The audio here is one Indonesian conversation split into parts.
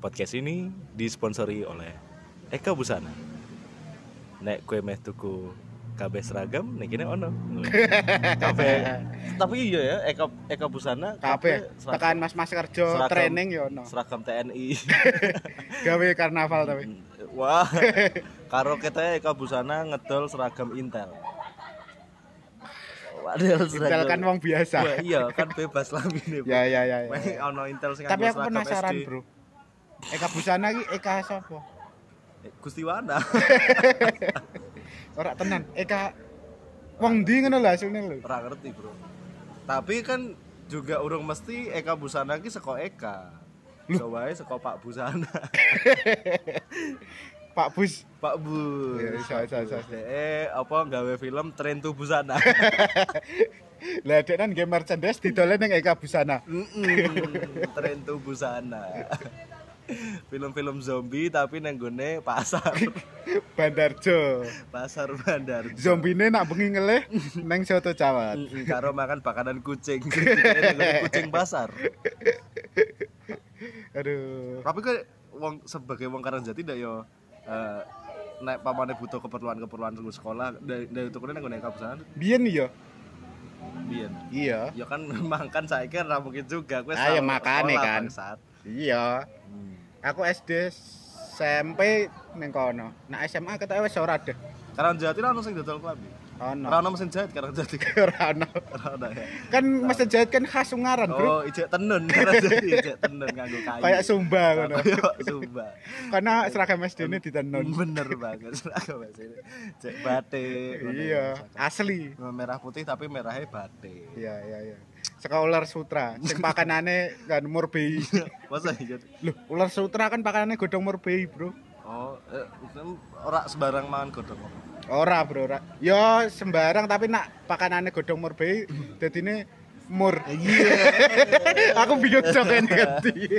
Podcast ini disponsori oleh Eka Busana. Nek kue meh tuku kabeh seragam, nek kene ono. kabeh. Tapi iya ya, Eka Eka Busana kabeh seragam- tekan mas-mas kerja seragam- training ya ono seragam TNI. gawe karnaval tapi Wah, karo kita Eka Busana ngedol seragam Intel. Waduh, Intel kan wong biasa Wah, iya kan bebas lah ini. ya ya ya, ya. Meh ono Intel sing tapi aku penasaran SD. bro Eka Busana ki Eka sapa Eh, Gusti Wana. ora tenan Eka wong ndi ngono lho hasilnya lho Ora ngerti, Bro. Tapi kan juga urung mesti Eka Busana ki saka Eka. Wae saka Pak Busana. Pak Bus Pak Bus. Iya, bisa, bisa, bisa. Eh, apa gawe film Tren to Busana. lah dek kan game merchandise didole ning Eka Busana Mm-mm, Tren to Busana. Film-film zombie tapi nang gone pasar. Bandarjo Pasar Bandar. zombine nak bengi ngelih neng soto cawat karo makan pakanan kucing. Nang kucing pasar. aduh Tapi kan wong sebagai wong Karangjati ndak yo eh nek pamane butuh keperluan-keperluan tunggu sekolah. Dari dari tukune nang ngene kapusan biyen ya biyen. iya. Ya kan makan saiki ora mungkin juga. Kowe Ah, ya makane kan. iya. Hmm. aku SD SMP neng kono. Nah SMA kata wis ora deh Karangjati ra ono sing dodol klambi. Ono Ora ono mesin jahit Karangjati. ora ono Ora ono ya. kan mesin jahit kan khas Ungaran bro Oh, ijek tenun Karangjati ijek tenun nganggo kayu. kayak Sumba ngono Kayak Sumba. karena seragam SD ini ditenun Bener banget seragam ini. Cek batik. iya ya. asli Merah putih tapi merahnya batik. iya iya iya saka ular sutra sing pakanane kan murbei Masa iya? Loh, ular sutra kan pakanane godhong murbei, Bro. Oh, eh, ora sembarang mangan godhong. Ora, Bro, ora. Yo sembarang tapi nak pakanane godhong murbei dadine mur. Iya. Aku bingung joken ganti.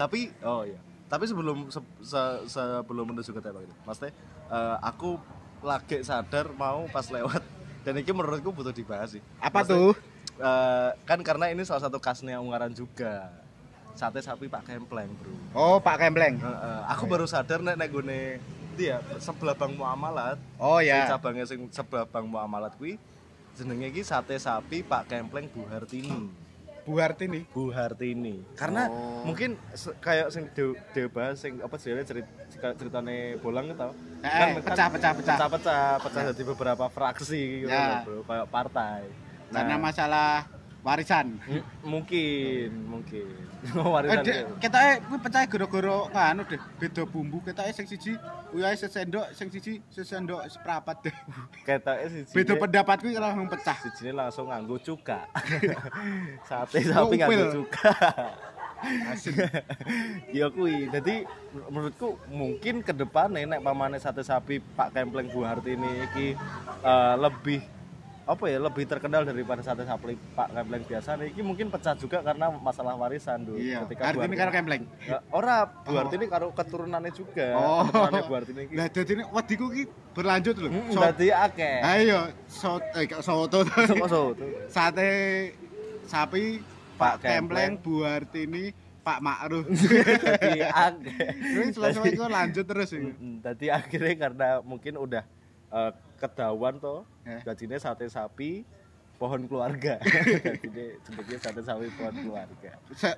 tapi oh iya. Tapi sebelum se- se- sebelum menuju ke tema ini, maksudnya eh, aku lagi sadar mau pas lewat dan ini menurutku butuh dibahas sih. Apa Maksudnya, tuh? eh, kan karena ini salah satu khasnya Ungaran juga. Sate sapi Pak Kempleng, Bro. Oh, Pak Kempleng. Heeh, aku baru sadar nek nek gone dia sebelah Bang Muamalat. Oh Sing ya. cabangnya sing sebelah Bang Muamalat kuwi jenenge iki sate sapi Pak Kempleng Bu Hartini. Bu Hartini. Bu Hartini. Karena Oh. mungkin kayak sing de, de bahas sing apa sih cerita ceritane bolang itu tau. Eh, pecah, pecah, pecah. Pecah-pecah, pecah jadi beberapa fraksi gitu Ya. Bro, kayak partai. Karena masalah warisan. M- mungkin, mungkin. Eh, Warisan itu. kita kuwi pecah gara-gara nganu deh, beda bumbu. Kita sing siji ae sesendok, sing siji sesendok seprapat deh. Ketoknya sih. Beda pendapat kuwi langsung pecah. langsung nganggo cuka. Sate sapi nganggo cuka. Ya kuwi. Jadi menurutku mungkin ke depan nek pamane sate sapi Pak Kempleng Bu Hartini iki eh, lebih apa ya lebih terkenal daripada sate sapi Pak Kempleng biasa iki mungkin pecah juga karena masalah warisan dulu Iya, ketika Bu Hartini karo Kempleng. Ya, ora Bu Oh. Hartini karo keturunannya juga Oh. keturunannya Bu Hartini iki Lah dadi ini wediku ki berlanjut lho. Mm, So- dadi akeh Ayo, soto eh gak soto. Soto. Sate sapi Pak Pak Kempleng, Bu Pak Ma'ruf. dadi akeh Terus itu lanjut terus ini. Mm, Tadi akhirnya karena mungkin udah eh, ketahuan toh, Eh. jadinya sate sapi pohon keluarga. Jadi jenenge sate sapi pohon keluarga.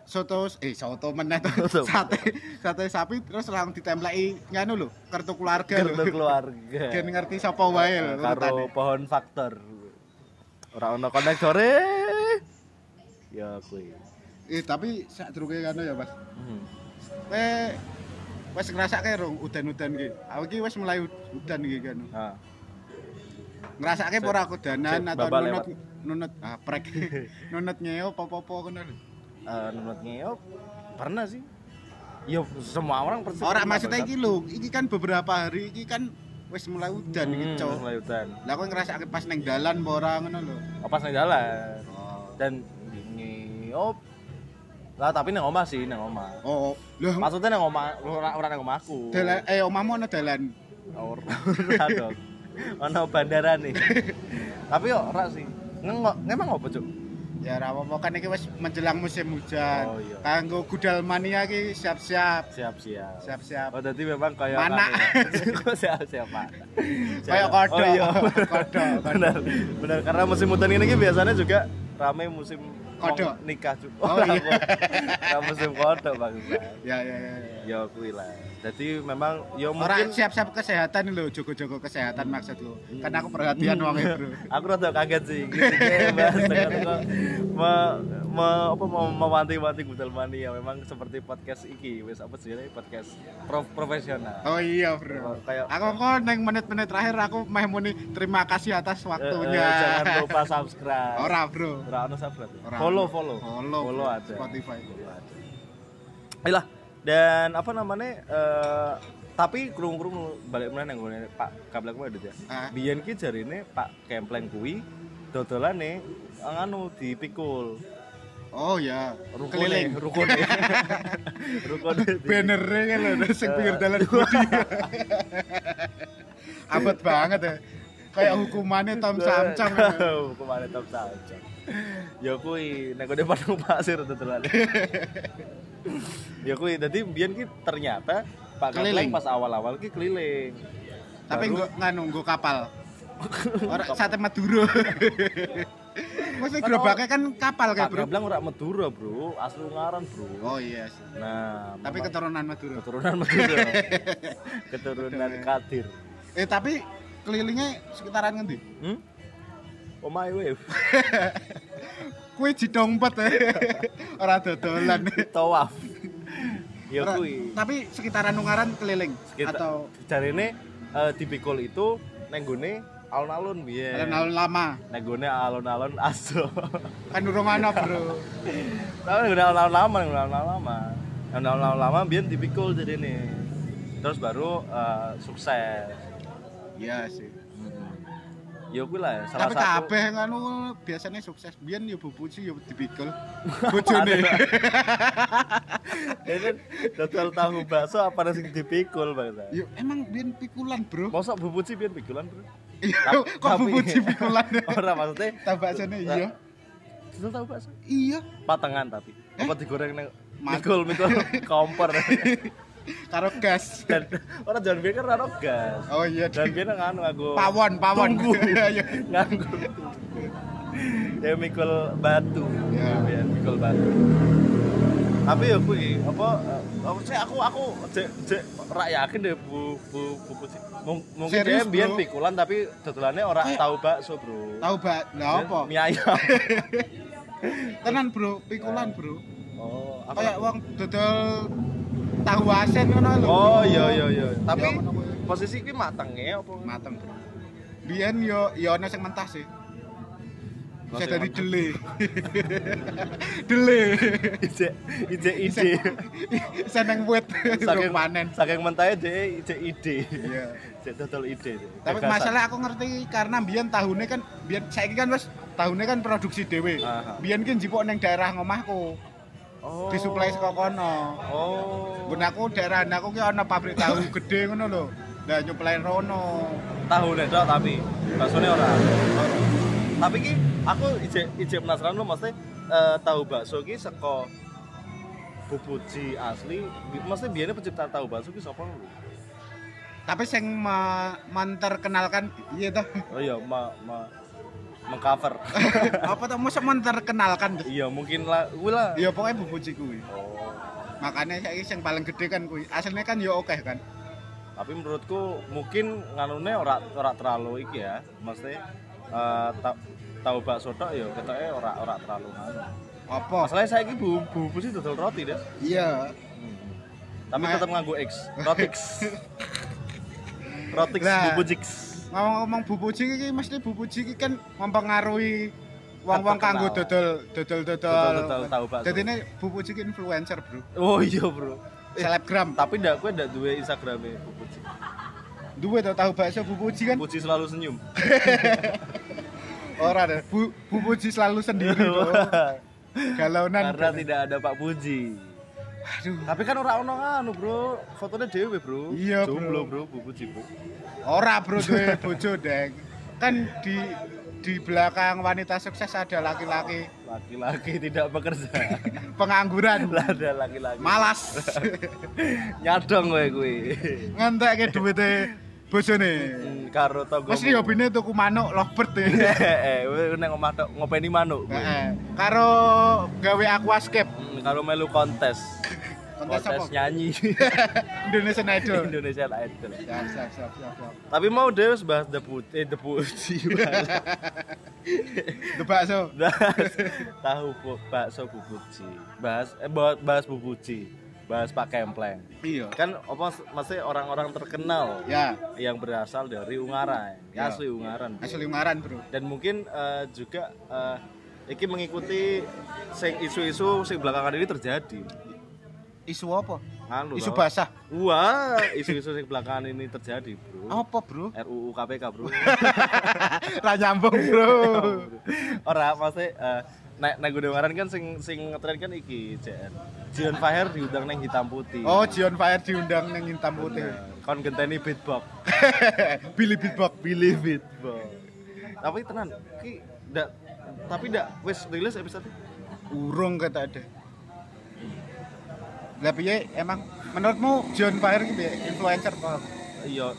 Soto eh soto meneh. Sate sate sapi terus langsung ditempleki nganu lho, kartu keluarga. Kartu keluarga. Gen ngerti sapa wae lho Karo pohon faktor. Ora ono konektore. Ya kuwi. Eh tapi sak druke kan ya, Mas. Hmm. Kowe wis ngrasake rong udan-udan iki. Aku iki wis mulai udan iki kan. Ngrasake apa ora kudanan Sik, atau nunut nunut ah prek. nunut ngeo apa-apa ngono lho. eh, menurut ngeyop pernah sih. Ya semua orang Ora pernah, maksudnya Bang. iki lho, iki kan beberapa hari iki kan wis mulai udan iki, Hmm, Cok. mulai udan. Lah kowe ngrasake pas neng dalan apa ora ngono lho. Oh, pas nang jalan. Oh. dan ngeyop Lah tapi nang omah sih, nang omah. Oh, lho Maksudnya nang omah, ora ora nang omahku. dalan eh omahmu ana dalan. Ora dong. Ono bandara nih. Tapi yo ora sih. Ngengok, emang apa, Cuk? Ya ora apa-apa kan iki wis menjelang musim hujan. Oh, iya. Kanggo gudal mania iki siap-siap. Siap-siap. Siap-siap. Oh, jadi memang kayak Mana? Kok siap-siap, Pak? Kayak kodok. Oh, iya. Kodok, Benar. Benar karena musim hutan ini ki biasanya juga rame musim Kodok. mau nikah juga. Oh, iya. Musim kodok, Bang. Ya ya ya. ya. Ya kuwi lah. Jadi memang ya mungkin siap-siap kesehatan lho, jogo-jogo kesehatan maksudku. Kan aku perhatian wong e, Bro. aku rada kaget sih gitu me, me, apa mau mewanti-wanti budal mania memang seperti podcast iki wis apa sih podcast prof, profesional Oh iya, Bro. Kayak- Aku kok neng menit-menit terakhir aku meh muni terima kasih atas Eh, waktunya. eh, jangan lupa subscribe Ora, Bro. ora ono subscribe follow follow Follow, follow ada Spotify. follow ada Ayolah dan apa namanya eh, tapi kurung-kurung balik mana yang gue Pak Kablak mau ya Ah. biyen ki jarine Pak Kempleng kuwi dodolane nganu dipikul Oh ya, rukune keliling. rukune di- Bannernya kan lho, sing Eh. pinggir dalan budi. Abot banget ya. Kayak hukumannya Tom Samcam. ya. Hukumannya Tom Samcam. Ya kuwi nek kode padang pasir dodolane. ya kuwi dadi biyen ki ternyata Pak Keliling. Pas awal-awal ki keliling. Tapi nggak nganu nggo kapal. Ora sate Madura. Maksudnya Kan gerobaknya kan kapal kayak bro. Kempleng ora Madura, Bro. Asli Ungaran, Bro. Oh iya sih. Nah, Tapi keturunan Madura. keturunan Madura. keturunan Kadir. Eh tapi kelilingnya sekitaran ngendi? Hmm? Oh my wave. Kue jidompet ya. Ora dodolan. Tawaf. Ya kuwi. Tapi sekitaran Ungaran keliling Kita, atau jarine eh, dipikul itu neng gone alun-alun biyen. alun-alun lama. Neng gone alun-alun aso. Kan urung ana, Bro. Tapi neng alun-alun lama, neng alun-alun lama. Alun-alun lama biyen dipikul jadi nih. Terus baru eh, sukses. Iya sih. Ya kuwi lah salah Tapi satu. kabeh nganu biasanya sukses. Biyen ya bubuci ya dipikul. Bojone. Ini dodol tahu bakso apa nasi dipikul bang? Ya emang biyen pikulan, Bro. Masa bubuci biyen pikulan bro? Iya, kok bubuci pikulan. Orang maksudnya Tahu baksone iya. dodol tahu bakso Iya. patengan tapi apa digoreng neng Mas- mikul mikul kompor Karo gas. dan orang jangan biar kan raro gas Oh iya. dan biar nganu aku Pawon, pawon. Tunggu. Iya, iya. nganggu ya mikul batu Ya. ya mikul batu tapi ya kuwi apa eh, apa sih aku aku cek cek rak yakin deh bu bu bu, bu Mung- mungkin dia Bro? pikulan tapi dodolannya orang Kayak- tahu bakso bro Tahu bak, lah apa? mie ayam Tenan, Bro, pikulan, Bro. oh Kayak wong dodol tahu asin ngono lho. oh iya iya iya tapi Ya, kuwi. posisi ini matangnya apa mateng, Bro. Biyen yo yo ana sing mentah sih. Dari mentah. dele. dele. ije ije ide Bisa nang wit saking panen. saking mentahnya dia ije ide Iya. ije total ide Tapi masalah aku ngerti karena biyen tahunnya kan biyen saiki kan wis tahunnya kan produksi dhewe. Biyen ki njipuk ning daerah ngomahku. Oh. Disuplai saka kono. oh Bun aku daerah aku ki ana pabrik tahu gede ngono lho. Lah nyuplai rono. tahu nih tapi baksonya orang tapi ki aku ije ije penasaran lo maksudnya eh, tahu bakso ki seko bubuji asli maksudnya biasanya pencipta tahu bakso ki siapa lho Tapi sing me- menterkenalkan iya toh. oh iya ma ma mengcover Apa tuh masa menterkenalkan? iya mungkin lah gue lah Ya pokoknya bubuji kuwi. oh Makanya saya yang paling gede kan kuwi. Aslinya kan ya oke kan. tapi menurutku mungkin nganune ora ora terlalu iki ya maksudnya eh, ta- tahu bakso tok ya ketoknya ora ora terlalu nganu Apa? masalahnya saya ini bu bu sih dodol roti deh Iya. tapi Ma- tetap nganggo X rotix rotix Lah. bumbu Jix Ngomong-ngomong bubuji iki mesti bubuji iki kan mempengaruhi wong-wong kanggo dodol dodol-dodol. Jadi ini bubuji iki influencer, Bro. oh iya bro Eh, Selebgram. tapi ndak gue ndak duwe Instagramnya bubuji Duwe tau tahu bakso bubuji kan? bubuji selalu senyum Ora deh. Bu, bubuji selalu sendiri. Galaunan karena tidak ada Pak Puji. Aduh Tapi kan orang ono anu, Bro. Fotonya dewe, Bro. Iya, Bro. Jomblo, Bro, Bu Puji, Bro. ora bro duwe bojo deng kan di di belakang wanita sukses ada laki-laki Laki-laki tidak bekerja. pengangguran ada laki-laki. malas Nyadong kowe kuwi. ngentekke duwite bojone Hmm, Karo tonggo. mesti hobine tuku manuk lovebird e. Eh, kowe nek omah tok ngopeni manuk. Heeh. karo gawe aquascape Hmm, Karo melu kontes. kontes Kontes nyanyi Indonesian Idol Indonesia Idol. siap siap siap siap, siap. Tapi mau deh bahas debut eh debut The bakso bahas tahu bakso bubuji bahas eh bahas, bahas bubuji bahas Pak Kempleng. Iya. Kan apa masih orang-orang terkenal ya. yang berasal dari Ungaran Ya. asli Ungaran bro. asli Ungaran bro. Dan mungkin eh, juga eh, iki mengikuti sing isu-isu sing belakangan ini terjadi. Isu apa? Anu isu basah. Wah isu-isu sing belakangan ini terjadi bro. Apa bro? RUU KPK bro. Ra nyambung bro. Ora, maksudnya eh, nek Gunung Waran kan sing sing ngetren kan iki JN. Jion Fahir diundang neng hitam putih. oh Jion Fire diundang neng hitam putih kon genteni beatbox. Billy Beatbox Billy beatbox. Tapi tenan, ki ndak tapi ndak wis rilis episode urung kata ada lah piye emang menurutmu John Fire ki piye influencer apa iya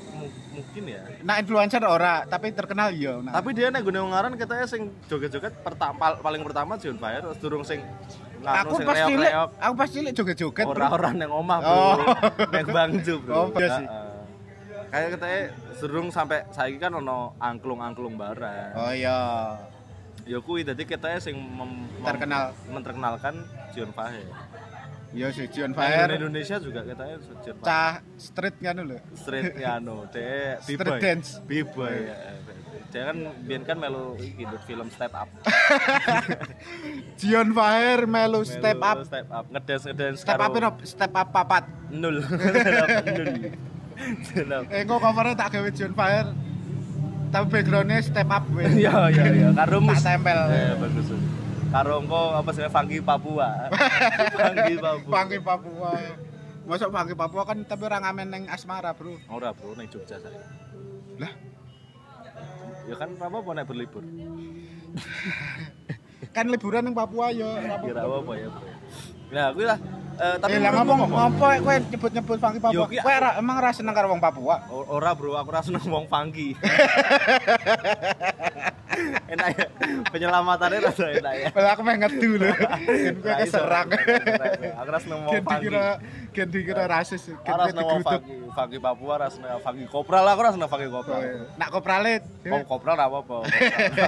mungkin ya. nah influencer ora tapi terkenal iya nah. Tapi dia nek Gunung Waran katanya sing joget-joget pertama paling pertama Fahir terus durung sing aku pas cilik aku pas cilik joget-joget. Orang-orang yang omah bro, Oh. neng bangju bro. Oh, iya sih. Kayak katanya serung sampai saiki kan ono angklung-angklung barang. oh iya Ya kuwi dadi katanya sing mem- terkenal menterkenalkan Jion Fahir. Iya sih John Nah, Fire Indonesia juga katanya Jion Fahir. cah street kan lho Street nganu, deh Street B-boy. dance. B-boy. ya. Dia kan biar kan melu di film Step Up. John Fire melu step up Step Up, ngedance ngedance step up step up papat Nul. Nul. Eh kok covernya tak gawe John Fire tapi backgroundnya step up Iya iya iya, karo mus. Tak tempel. Eh bagus. Karo engko apa sih Funky Papua. Funky Papua. Pangki Papua masuk Pangki Papua kan tapi orang ngamen neng asmara bro Ora bro, ning Jogja saya. lah Ya kan apa apa nek berlibur. kan liburan neng Papua yo Kira apa ya bro. Nah, kuwi lah. Eh, tapi Eh, lah ngomong ngomong kowe nyebut-nyebut Pangki Papua. Ki- Kowe ra- emang ra seneng karo wong Papua? Ora bro, aku ora seneng wong funky. enak ya. Penyelamatannya rada enak ya. Lah aku meh ngedu lho. Gen kowe Ra iso. keserang. Aku ora seneng wong funky. dikira gen dikira rasis. Gen digeruduk. funky. Funky Papua ora seneng funky kopral aku ora seneng funky Oh, kopral. iya. Nak kopralit. Wong kopral ora apa-apa.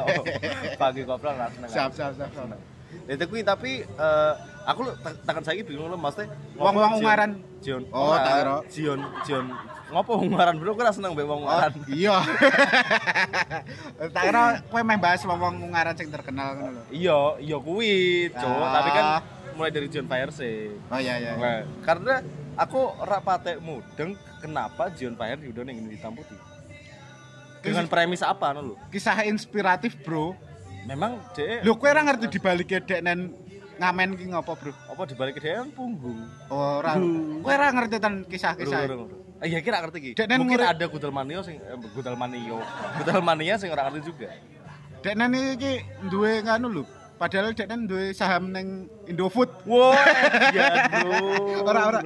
Funky kopral ora seneng. Siap siap siap. siap. Itu kuwi tapi eh, aku tak- takkan saiki bingung lho maksudnya Wong-wong Jion- Ungaran. Jion. Oh, tak kira. Jion Jion. Ngopo Ungaran bro? Aku ora seneng mbek wong Oh, Ungaran. iya. Tak kira kowe meh bahas wong ungaran sing terkenal ngono lho. Iya, iya kuwi, Cuk. Ah. Tapi kan mulai dari Jion Fire sih. Oh iya iya. iya. Nah, karena aku ora patek mudeng kenapa Jion Fire diundang ning hitam putih. Dengan premis apa no lho? Kisah inspiratif, Bro. Memang dek Lho kowe ora ngerti dibalik dek nen ngamen ki ngopo, Bro? apa dibalik dia kan punggung. Ora. Duh. Kowe ora ngerti ten kisah-kisah. Eh, iya kira ngerti ki. Mungkin ada Gudel Manio sing eh, Gudel Manio. Gudel Mania sing ora ngerti juga. Dek nen iki duwe nganu lho. Padahal dek nen duwe saham ning Indofood. Wah, iya bro. Ora ora.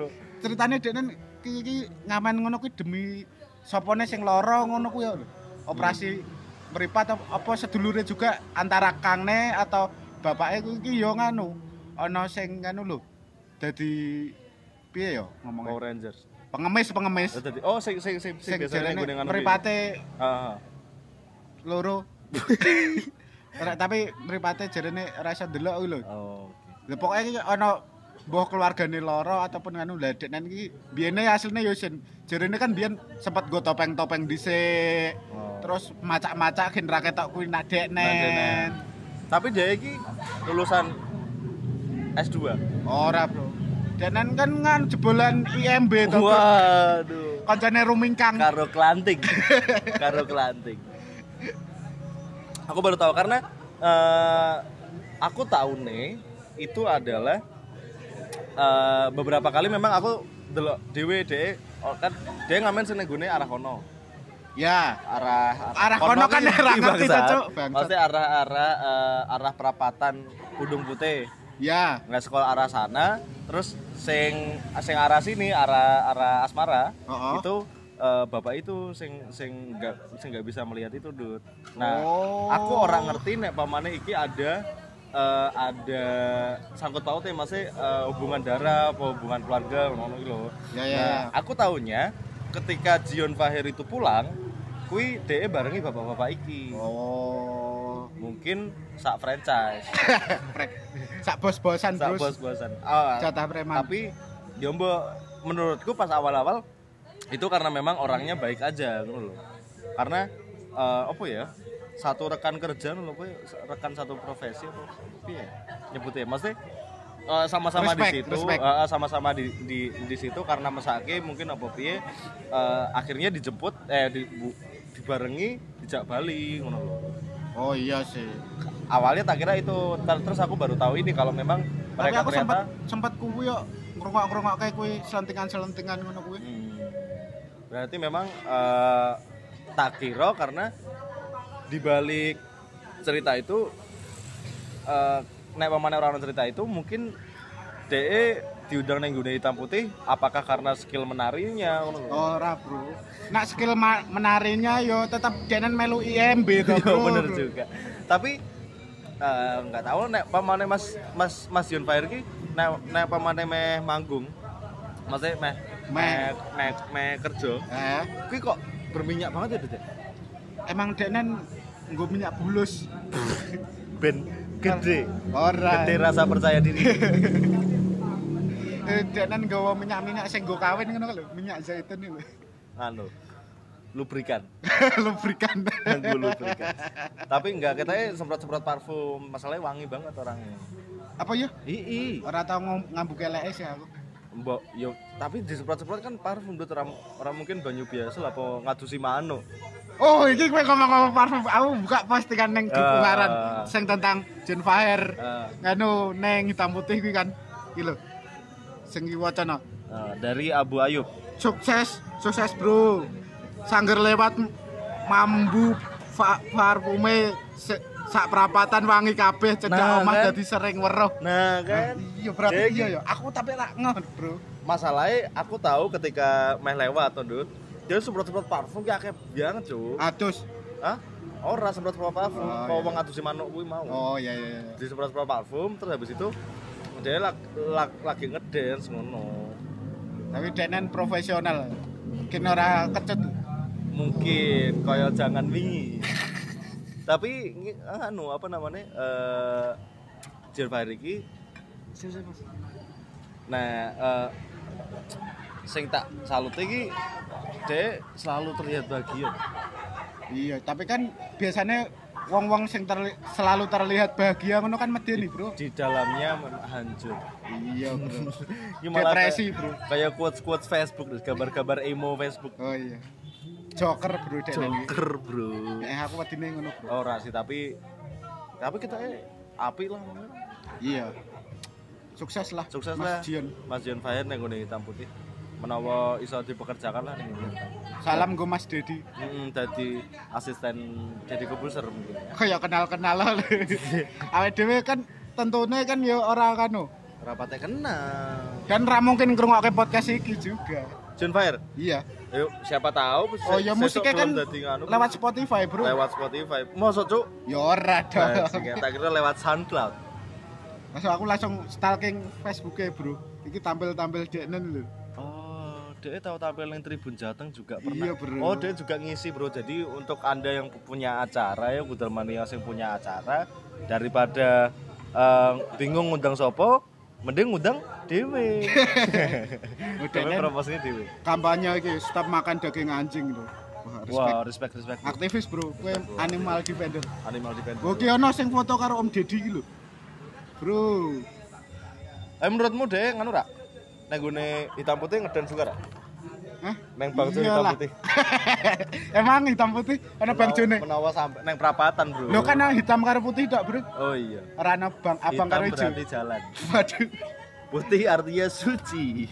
Ceritane dek nen iki ngamen ngono kuwi demi sopone sing lara ngono kuwi. Operasi meripat apa, apa sedulure juga antara Kangne atau bapake kuwi iki yo nganu. Ana sing nganu lho. Dadi piye yo ngomongnya? Power Rangers. Pengemis pengemis. Oh, tadi- Oh, sing sing sing sing jarene gue dengan mripate Ah, ah. loro. Tapi mripate jarene ora iso ndelok lho. Oh. Lah pokoke iki ana mbah keluargane loro ataupun anu lah deknen iki biyene asline yo sin. Jarene kan biyen sempat go topeng-topeng dhisik. Oh. Terus macak-macak gen ra ketok kuwi nak deknen. Tapi dia iki lulusan S2. Ora, Bro. Deknen kan ngan jebolan IMB to. Bro. Waduh. Kancane rumingkang. Karo kelanting. Karo kelanting. Aku baru tahu karena eh aku tahu nih itu adalah eh, beberapa kali memang aku delok dhewe dhek oh, kan dia ngamen sing nggone arah kono. Ya. Arah Arah kono kan ki ora ngerti Cuk. Maksudnya arah-arah eh, arah perapatan Gunung Putih. Ya. nggak sekolah arah sana terus sing sing arah sini arah arah asmara Oh. itu eh, bapak itu sing sing nggak sing nggak bisa melihat itu dud nah Oh. aku orang ngerti nek pamane iki ada eh, ada sangkut pautnya masih eh, hubungan darah apa hubungan keluarga ngono lho Ya, ya, nah ya. aku tahunya ketika Jion Fahir itu pulang kui DE barengi bapak-bapak iki Oh. mungkin sak franchise. Sak bos-bosan sak bos-bosan Ah, Jatah preman. tapi ya menurutku pas awal-awal itu karena memang orangnya baik aja gitu loh karena eh, apa ya satu rekan kerja ya, rekan satu profesi apa iya nyebutnya maksudnya eh, sama-sama di situ eh, sama-sama di, di di situ karena mesake mungkin apa piye eh, akhirnya dijemput eh di, bu- dibarengi dijak Bali ngono loh Oh iya sih. awalnya tak kira itu Ter- terus aku baru tahu ini kalau memang Tapi mereka aku ternyata sempat sempat kuwi yo ngrungok-ngrungok kayak kuwi selentingan-selentingan ngono kuwi. Hmm. Berarti memang eh, tak kira karena di balik cerita itu eh nek pamane orang cerita itu mungkin DE diundang neng Gunung Hitam Putih apakah karena skill menarinya ngono lho. Ora, Bro. Nak skill ma- menarinya yo tetap denen melu IMB to, Iya Bro. bener juga. Tapi eh, nggak tahu nek pamane Mas Mas Mas Yun Fire ki nek nek pamane meh manggung. Maksudnya meh meh meh, meh kerja. Eh, Kuwi kok berminyak banget ya, ya? emang denen nggo minyak bulus. Ben gede. Ora. Gede rasa percaya diri. Eh, denen nggawa minyak-minyak sing nggo kawin ngono lho, minyak zaitun lho. Anu lubrikan Lubrikan. nganggo lubrikan tapi enggak kita semprot-semprot parfum masalahnya wangi banget orangnya Apa ya? ii Ora tau ngom- ngambuk LS ya aku. mbok yo tapi disemprot-semprot kan parfum tuh orang, orang mungkin banyu biasa lah apa ngadusi mano Oh, iki kowe ngomong-ngomong parfum, aku buka postingan neng di Ah. Ungaran sing tentang Jen Fire. Nganu neng hitam putih kan. Lho. Sing wacana. eh, dari Abu Ayub Sukses, sukses, Bro. Sangger lewat mambu fa- parfume sak perapatan wangi kabeh cedak Nah, omah kan? dadi sering weruh. nah kan Iya berarti Jadi- iya ya. Aku tapi rak ngon, Bro. masalahnya aku tahu ketika meh lewat tuh Dut, dia semprot-semprot parfum kayak akeh banget cuy Atus. Hah? Ora semprot-semprot parfum, Oh, kalau iya. mau ngadusi manuk kuwi mau. Oh iya iya. iya. di semprot-semprot parfum terus habis itu dia lag- lag- lagi ngedance ngono Tapi denen profesional. Mungkin ora kecut. mungkin kaya jangan wingi tapi anu apa namanya eh Jervar iki nah eh sing tak salut iki dia selalu terlihat bahagia Iya, tapi kan biasanya wong-wong sing terli- selalu terlihat bahagia ngono kan medeni, Bro. di dalamnya hancur Iya, Bro. Depresi, Bro. kayak quotes quotes Facebook gambar-gambar emo Facebook Oh iya. Joker, Bro, dek joker bro Eh aku wedine ngono, Bro. ora sih tapi tapi kita eh api lah Iya. Sukses lah. sukses Mas lah Jion. Mas Jion Fire ning ngene hitam putih menawa iso dipekerjakan lah ning hitam Salam go Mas Dedi. hmm, dadi asisten jadi kebuser mungkin Kayak kenal-kenal lah. Awake dhewe kan tentunya kan ya ora kanu. rapatnya kenal Dan ra mungkin ngrungokke podcast iki juga. Jion Fire Iya. yuk siapa tahu Oh ya musiknya kan lewat Spotify, Bro. lewat Spotify mosok cuk Ya ora Nah, dong. tak kira lewat SoundCloud Masuk aku langsung stalking Facebooknya bro. Iki tampil-tampil deknen lho. Dia tahu tampil yang Tribun Jateng juga pernah. Iya, bro. Oh, dia juga ngisi, Bro. Jadi untuk Anda yang punya acara ya, Budal Mania yang punya acara daripada eh, bingung ngundang sopo, mending ngundang dewe. Dewe deknen promosinya dewe. kampanye iki stop makan daging anjing lho. Wah, respect. Wah, respect respect. bro. Aktivis bro, kowe animal defender. Animal defender. Oke ono sing foto karo Om Deddy iki lho. Bro, Eh menurutmu deh nganu ra? Nek gune hitam putih ngedance juga ra? Hah? Neng Bang Jo hitam putih. Emang hitam putih ana Bang Jone. Menawa sampai neng perapatan, Bro. Lho kan yang hitam karo putih tok, Bro. Oh iya. Ora ana Bang abang karo ijo. berarti jalan. Waduh. Putih artinya suci.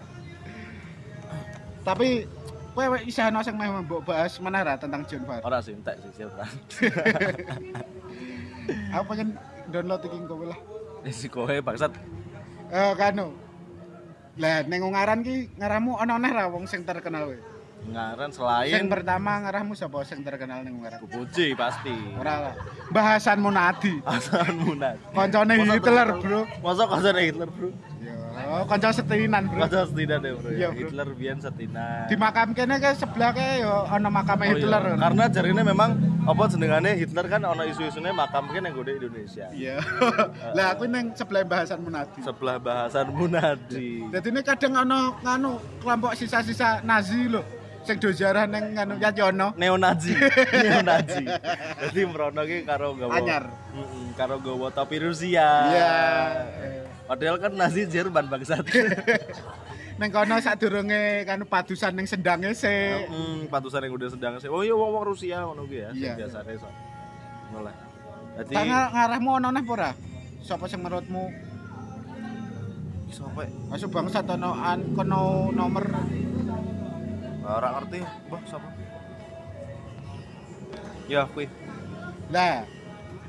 Tapi kowe wek isih ana sing meh mbok bahas meneh ra tentang John Far. Ora sih entek sih siapa. Aku pengen download iki kowe lah. Si kowe bangsat. Eh kanu. Lah ning ngaran ki ngaramu ana neh ra wong sing terkenal kowe. Ngaran Sing selain pertama ngarahmu sapa sing terkenal ning ngaran? Puji pasti. Ora lah. Bahasan Munadi. Asal munat. Koncone Hitler, Bro. Masa kancane Hitler, Bro? Yo, kanca setinan, Bro. Masa setinan ya, Bro. Bro. Hitler biyen setinan. Di makam kene ke sebelah ke yo ana makam Oh, iya. Hitler. Karena jarine memang apa jenengane Hitler kan ana isu-isune makam kan yang gede Indonesia. Iya. Lah aku ning sebelah bahasan Munadi. Sebelah bahasan Munadi. Jadi ini kadang ana nganu kelompok sisa-sisa Nazi lho. Sing do ziarah ning nganu Yajono. Neo-Nazi. Neo-Nazi. Jadi merono ki karo gawa Anyar. Mm-mm, karo gawa topi Rusia. Iya. Padahal kan Nazi Jerman bangsat. Ning kono sadurunge kan padusan ning sendange se. Hmm, patusan yang udah sedang sih. Oh iya wong wong Rusia ngono ya. Iya. Biasane so. Ngono lah. Nga- ngarahmu ana neh apa ora? Sapa sing menurutmu sampai masuk bangsat ana an kono nomor ora ngerti, Mbah sapa? Ya, kuwi. lah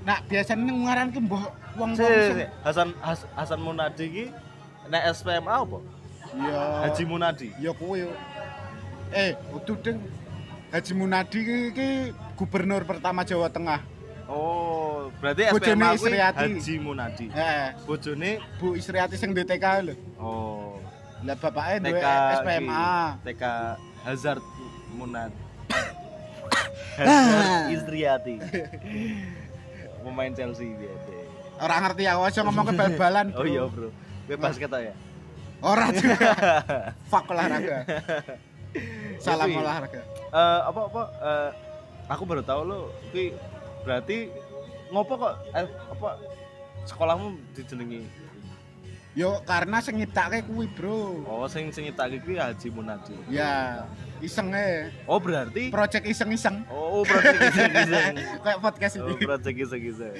nak biasanya ngaran ki mbah wong Si, wong si, sing si. Hasan Has- Hasan Munadi ki nek SPMA apa? Iya Haji Munadi. ya kuwi yo. eh utuh ding Haji Munadi ki, ki gubernur pertama Jawa Tengah Oh, berarti Bojone SPMA kuwi Isriati. Haji Munadi. eh Bojone Bu Isriati sing DTK lho oh lah bapaknya duwe TK SPMA TK Hazard Munad. Hazard Istriati. Pemain Chelsea biasa. orang ngerti aku aja ngomong kebal-balan Oh iya, Bro. Kowe basket ya? Ora juga. Fuck olahraga. Salam Tapi- olahraga. Eh apa apa eh, aku baru tahu lo kuwi berarti ngopo kok eh, apa sekolahmu dijenengi Yo karena sing nyiptake kuwi, Bro. oh sing sing nyiptake kuwi Haji Munadi Ya, iseng e. oh berarti Project iseng-iseng. oh project iseng-iseng Kayak podcast oh ini. project iseng-iseng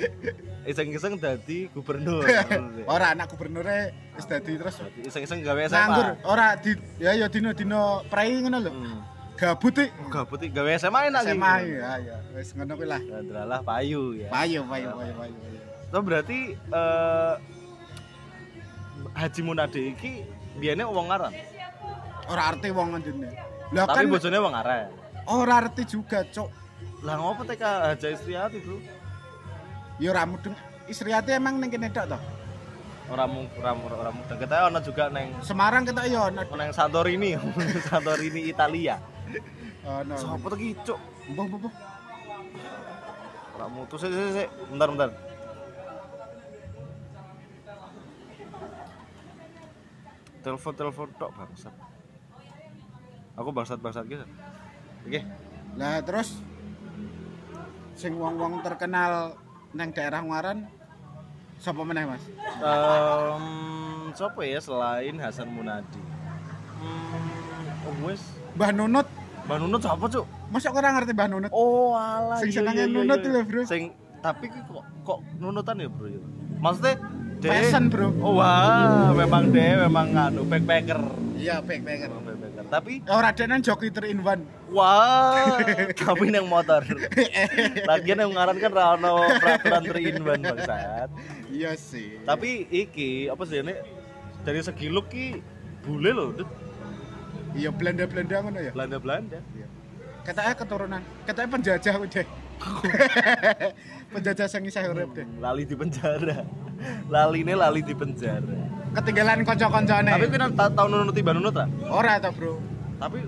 iseng-iseng dadi gubernur Ora anak gubernure wis dadi terus iseng-iseng gawe SMA nganggur. Ora di ya ya dino-dino prei ngono lho. hmm. Gabut iki. gabut iki, gawe SMA enak iki. SMA ya ya. Wis ngono kuwi lah. Adalah payu ya Payu, payu, payu, payu. payu. Itu berarti eh Haji Munadi iki biyane wong ngaran. Ora arti wong ngene. Lah Tapi kan bojone wong ngaran. ora arti juga, Cok. Lah ngopo TK Haja Istriati, Bro? Ya ora mudeng. Isriati emang ning kene tok to. Ora mung ora ora mudeng. Kita ana juga neng Semarang kita ya ono. neng Santorini, Santorini Italia. Ono. Sopo to ki, Cuk? Mbah, mbah, mbah. Ora mutus sik sik. Bentar bentar. Telepon telepon tok bangsat. Aku bangsat bangsat gitu. Oke. Lah terus sing wong-wong terkenal neng daerah Ngaran sapa meneh, Mas? Em, siapa ya selain Hasan Munadi? Hmm, oh wes. Mbah Nunut. Mbak Nunut siapa, Cuk? Masa ora ngerti Mbah Nunut? Oh, alah. Sing iya, senenge iya, nunut iya. lho, Bro. Sing tapi kok kok nunutan ya, Bro ya? Maksudnya Passion, Bro. Oh, wah, memang dia memang nganu backpacker. Iya, backpacker. Memang backpacker. Tapi Ora ada nang joki 3 in 1. wah, tapi yang motor. Lagian yang ngaran kan ra ono peraturan 3 in 1 bangsat. Iya sih. Tapi iki apa sih ini dari segi look ki bule loh, iya Belanda-Belanda ngono ya. Belanda-Belanda. Katanya keturunan, katanya penjajah udah. penjajah sing isih urip deh. Lali di penjara. Laline lali di penjara. Ketinggalan kanca-kancane. Tapi kan ta tahun nunuti banunut ta? ora to, Bro. Tapi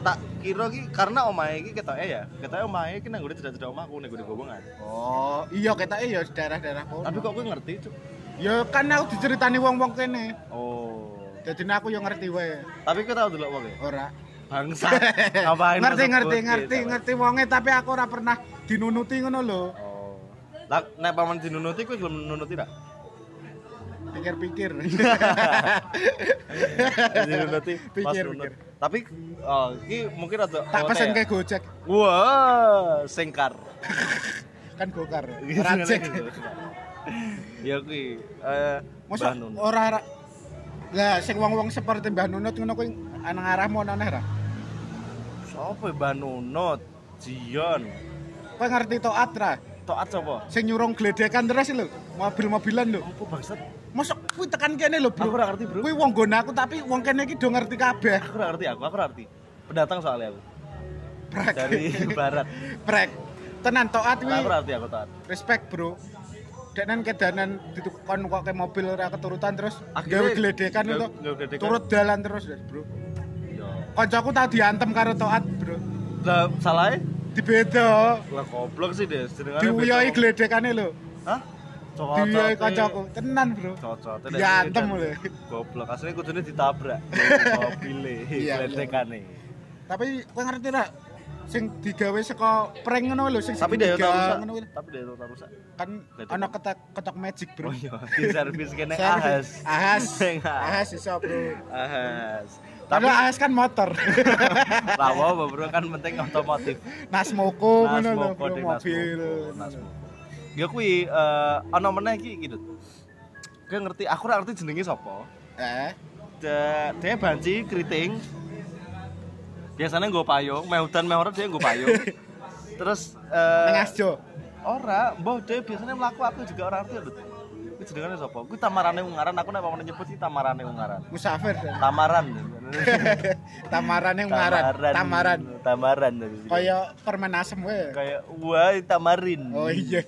tak kira ki karena omahe iki ketoke ya. Ketoke omahe iki nang gone cedak-cedak omahku ning gone gowongan. Oh, iya ketake ya daerah-daerah kono. Tapi kok kowe ngerti, Cuk? Ya kan aku diceritani wong-wong kene. Oh. Jadi aku yang ngerti wae. Tapi kowe tau delok wong e? Ora. Bangsa. Ngapain ngerti ngerti ngerti ngerti wonge tapi aku ora pernah dinunuti ngono lho. Oh. Lah nek paman dinunuti kowe gelem nunuti tak? Pikir-pikir. dinunuti pas Pikir, nunut. pikir. Tapi oh, iki mungkin ada Tak pesen kayak Gojek. Wah, singkar. Kan gokar. Gitu, Rajek. Ya kuwi eh Masa ora ora Lah sing wong-wong seperti Mbah Nunut ngono kuwi nang arahmu ana ra? Sopo Mbah Nunut? Jion. Kowe ngerti taat ra? Toat sapa? Sing nyurung gledekan terus lho, mobil-mobilan lho. Apa bangsat? Mosok kuwi tekan kene lho, Aku Bro. ora ngerti, Bro. Kuwi wong nggon aku tapi wong kene iki do ngerti kabeh. Aku ora ngerti aku, aku ora ngerti. Pendatang soalnya aku. Prek. Dari barat. Prek. Tenan taat kuwi. Aku ora ngerti aku toat. Respect, Bro. Denan kedanan ditukon kok ke mobil ora keturutan terus gawe gledekan itu. gledekan. Turut dalan terus, Bro. Yo. Kancaku tau diantem karo taat, Bro. Lah salahnya? Dibeda. Lah goblok sih. Jenengane Diuyoi beda. gledekane lho. Hah? Diuyoi kancaku. Tenan, Bro. Cocok. Diantem lho. Goblok, asline kudune ditabrak. Mobile, Iya, gledekane. Tapi kowe ngerti ra? Sing digawe saka prank ngono lho sing Tapi dia tak rusak. Tapi dia tak rusak. Kan ana ketok ketok magic, Bro. Oh iya, di servis kene ahas. Ahas. Ahas iso, Bro. Ahas. Tapi ahas kan motor. lah apa bro kan penting otomotif. Nasmoko Nasmoko ding mobil. Nasmoko, Nasmoko. Ya eh ana meneh iki gitu. Gue ngerti, aku ora ngerti jenenge sapa. Eh, Da- Dia banci keriting. Biasanya gue payung, meh udan meh dia gue payung. Terus nang eh Asjo. ora, mbah dia biasanya mlaku aku juga ora ngerti Kuwi jenengane sapa? Kuwi tamarane ungaran, aku nek mau nyebut iki tamarane ungaran. Musafir. Tamaran. Tamarane ngaran. Tamaran. Tamaran. Kaya permen asem wae. kayak wah tamarin. Oh iya.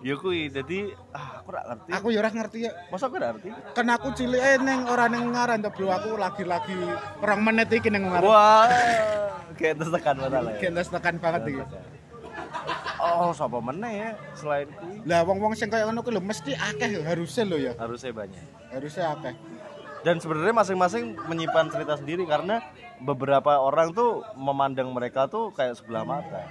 Ya kuwi jadi ah, aku ora ngerti. Aku ya ora ngerti ya. Masa aku ora ngerti? Kan aku cilik eh ning ora ning ngaran to, Bro. Aku lagi-lagi orang menit iki ning ngaran. Wah, terus tekan masalah ya. Gendas tekan banget iki. Oh, sapa meneh ya selain kuwi? Lah wong-wong sing kaya ngono kuwi lho mesti akeh harusnya lho ya. Harusnya banyak. Harusnya akeh. Dan sebenarnya masing-masing menyimpan cerita sendiri karena beberapa orang tuh memandang mereka tuh kayak sebelah mata.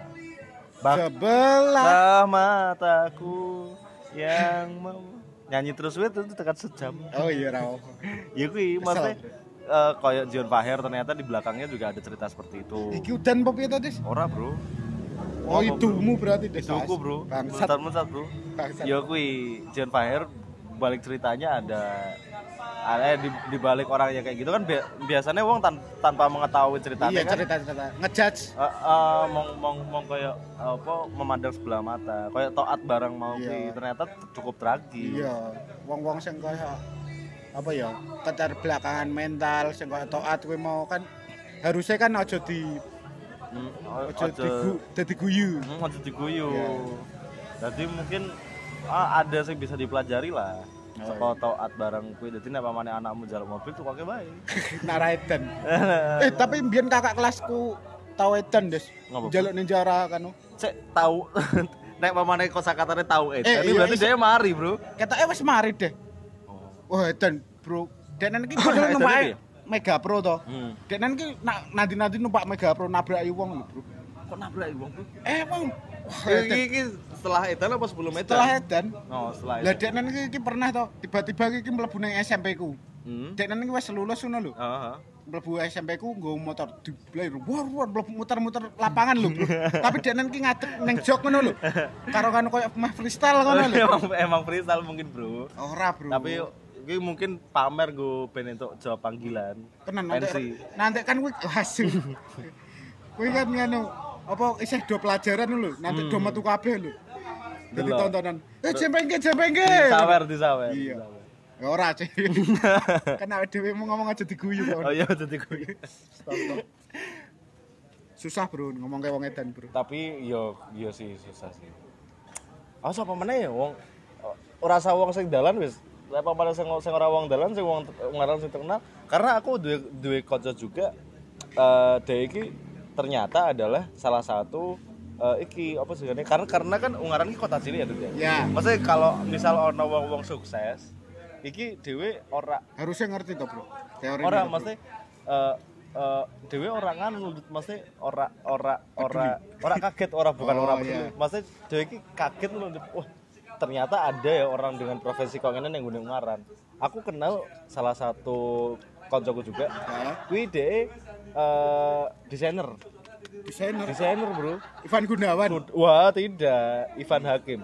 Bahkan Sebelah. mataku yang nyanyi terus weh itu tekan sejam. Oh iya ra. Ya kuwi maksudnya eh, kayak John Faher ternyata di belakangnya juga ada cerita seperti itu. Iki udan apa piye to, Dis? Ora, Bro. Oh, Apa, idumu berarti, Dis. Iduku, Bro. Bangsat. Mencat-mencat, Bro. Bangsat. Ya kuwi Faher balik ceritanya ada ada di, di balik orangnya kayak gitu kan bi- biasanya wong tan- tanpa mengetahui ceritanya Iya, kan cerita-cerita. Ngejudge. eh, eh, mong mong mong kayak apa memandang sebelah mata kayak toat barang mau Iya. ternyata cukup tragis Iya, wong-wong sing kaya apa ya, keterbelakangan mental sing kaya taat kuwi mau kan harusnya kan aja di Hmm, aja digu, dadi guyu. Hmm, aja diguyu. Iya. Jadi mungkin ah, ada sih bisa dipelajari lah. Oh, Saka taat barang kuwi dadi nek pamane anakmu jalan mobil tuh pakai baik. Naraedan. eh, tapi mbiyen kakak kelasku tau edan, Des. Jaluk ninja kan. Cek tahu nek pamane kosakatane tahu eh. Eh, iya, berarti iso. dia mari, Bro. Ketoke wis mari deh. Oh. Edan, Bro. Denan iki Oh, kudu edan iki ya? Mega Pro to. Hmm. Iki nak nanti-nanti numpak Mega Pro nabraki wong lho, Bro. Kok nabrak wong, Bro? Eh, wong. Iki iki setelah edan apa sebelum edan? Setelah edan, Oh, setelah lah edan. Denan iki, iki pernah to, tiba-tiba iki mlebu nang SMP ku. Hmm. Denan iki wis lulus ngono lho. Heeh. mlebu SMP ku nggo motor diblay war war muter-muter lapangan lho bro tapi denan ki ngadeg ning jog ngono lho karo kan koyo meh freestyle ngono lho emang emang freestyle mungkin, Bro. ora bro Tapi ini mungkin pamer gue pengen untuk jawab panggilan. tenan nanti pensi. nanti kan kuwi hasil kuwi kan ngono apa isih do pelajaran lho nanti do metu kabeh lho jadi tontonan eh jempengke jempengke Disawer, disawer. Iya. ya ora sih kan awake dhewe mau ngomong aja diguyu kok Oh iya gue. Stop, stop. susah bro ngomong kayak wong edan bro Tapi yo yo sih susah sih. Oh sapa meneh ya wong ora usah wong sing dalan wis. Lek papada sing sing ora wong dalan sing wong ngaran sing terkenal? Karena aku duwe duwe kanca juga eh dia iki ternyata adalah salah satu eh, iki apa sih karena karena kan Ungaran iki kota cilik ya tuh ya. ya. Maksudnya kalau misal ono wong-wong sukses, iki dhewe ora harusnya ngerti toh bro. Teori ora maksudnya eh eh dhewe ora nganu maksudnya ora ora ora ora kaget ora bukan Oh, ora iya. peduli. Maksudnya dhewe iki kaget lho wah ternyata ada ya orang dengan profesi kok ngene yang gunung ngaran. Aku kenal salah satu koncoku juga. Hah? Kuwi dhek eh desainer. Desainer Desainer, Bro. Ivan Gunawan. Wah, tidak. Ivan Hakim.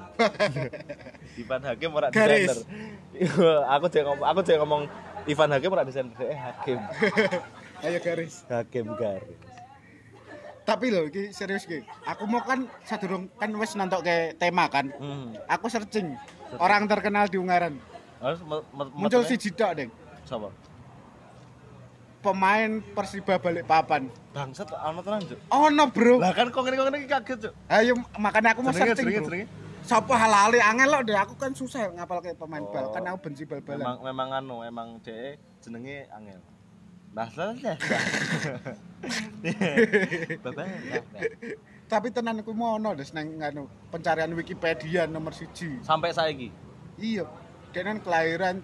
Ivan Hakim ora Garis. desainer. Aku jangan ngomong, aku jangan ngomong Ivan Hakim ora desainer, eh Hakim. Ayo garis. Hakim garis. Tapi loh, iki serius ki. Aku mau kan sadurung kan wis nonton ke tema kan. Hmm. Aku searching orang terkenal di Ungaran. Harus Muncul si Jidok, Deng. Sapa? Pemain Persiba Balikpapan. Bangsat ana tenan, Cuk. Oh no, Bro. Lah kan kok ngene kok ngene iki kaget, Cuk. Ayo makanya aku mau Jenenge searching. Bro. jenenge. Sopo halali angel lo deh aku kan susah ngapal kayak pemain Oh. bal kan aku benci bal-balan. Memang memang anu, emang dhek jenenge angel. Nah, lah lah. Bapak. Tapi tenan aku mau des nang anu pencarian Wikipedia nomor siji. Sampai saiki. Iya. Denan kelahiran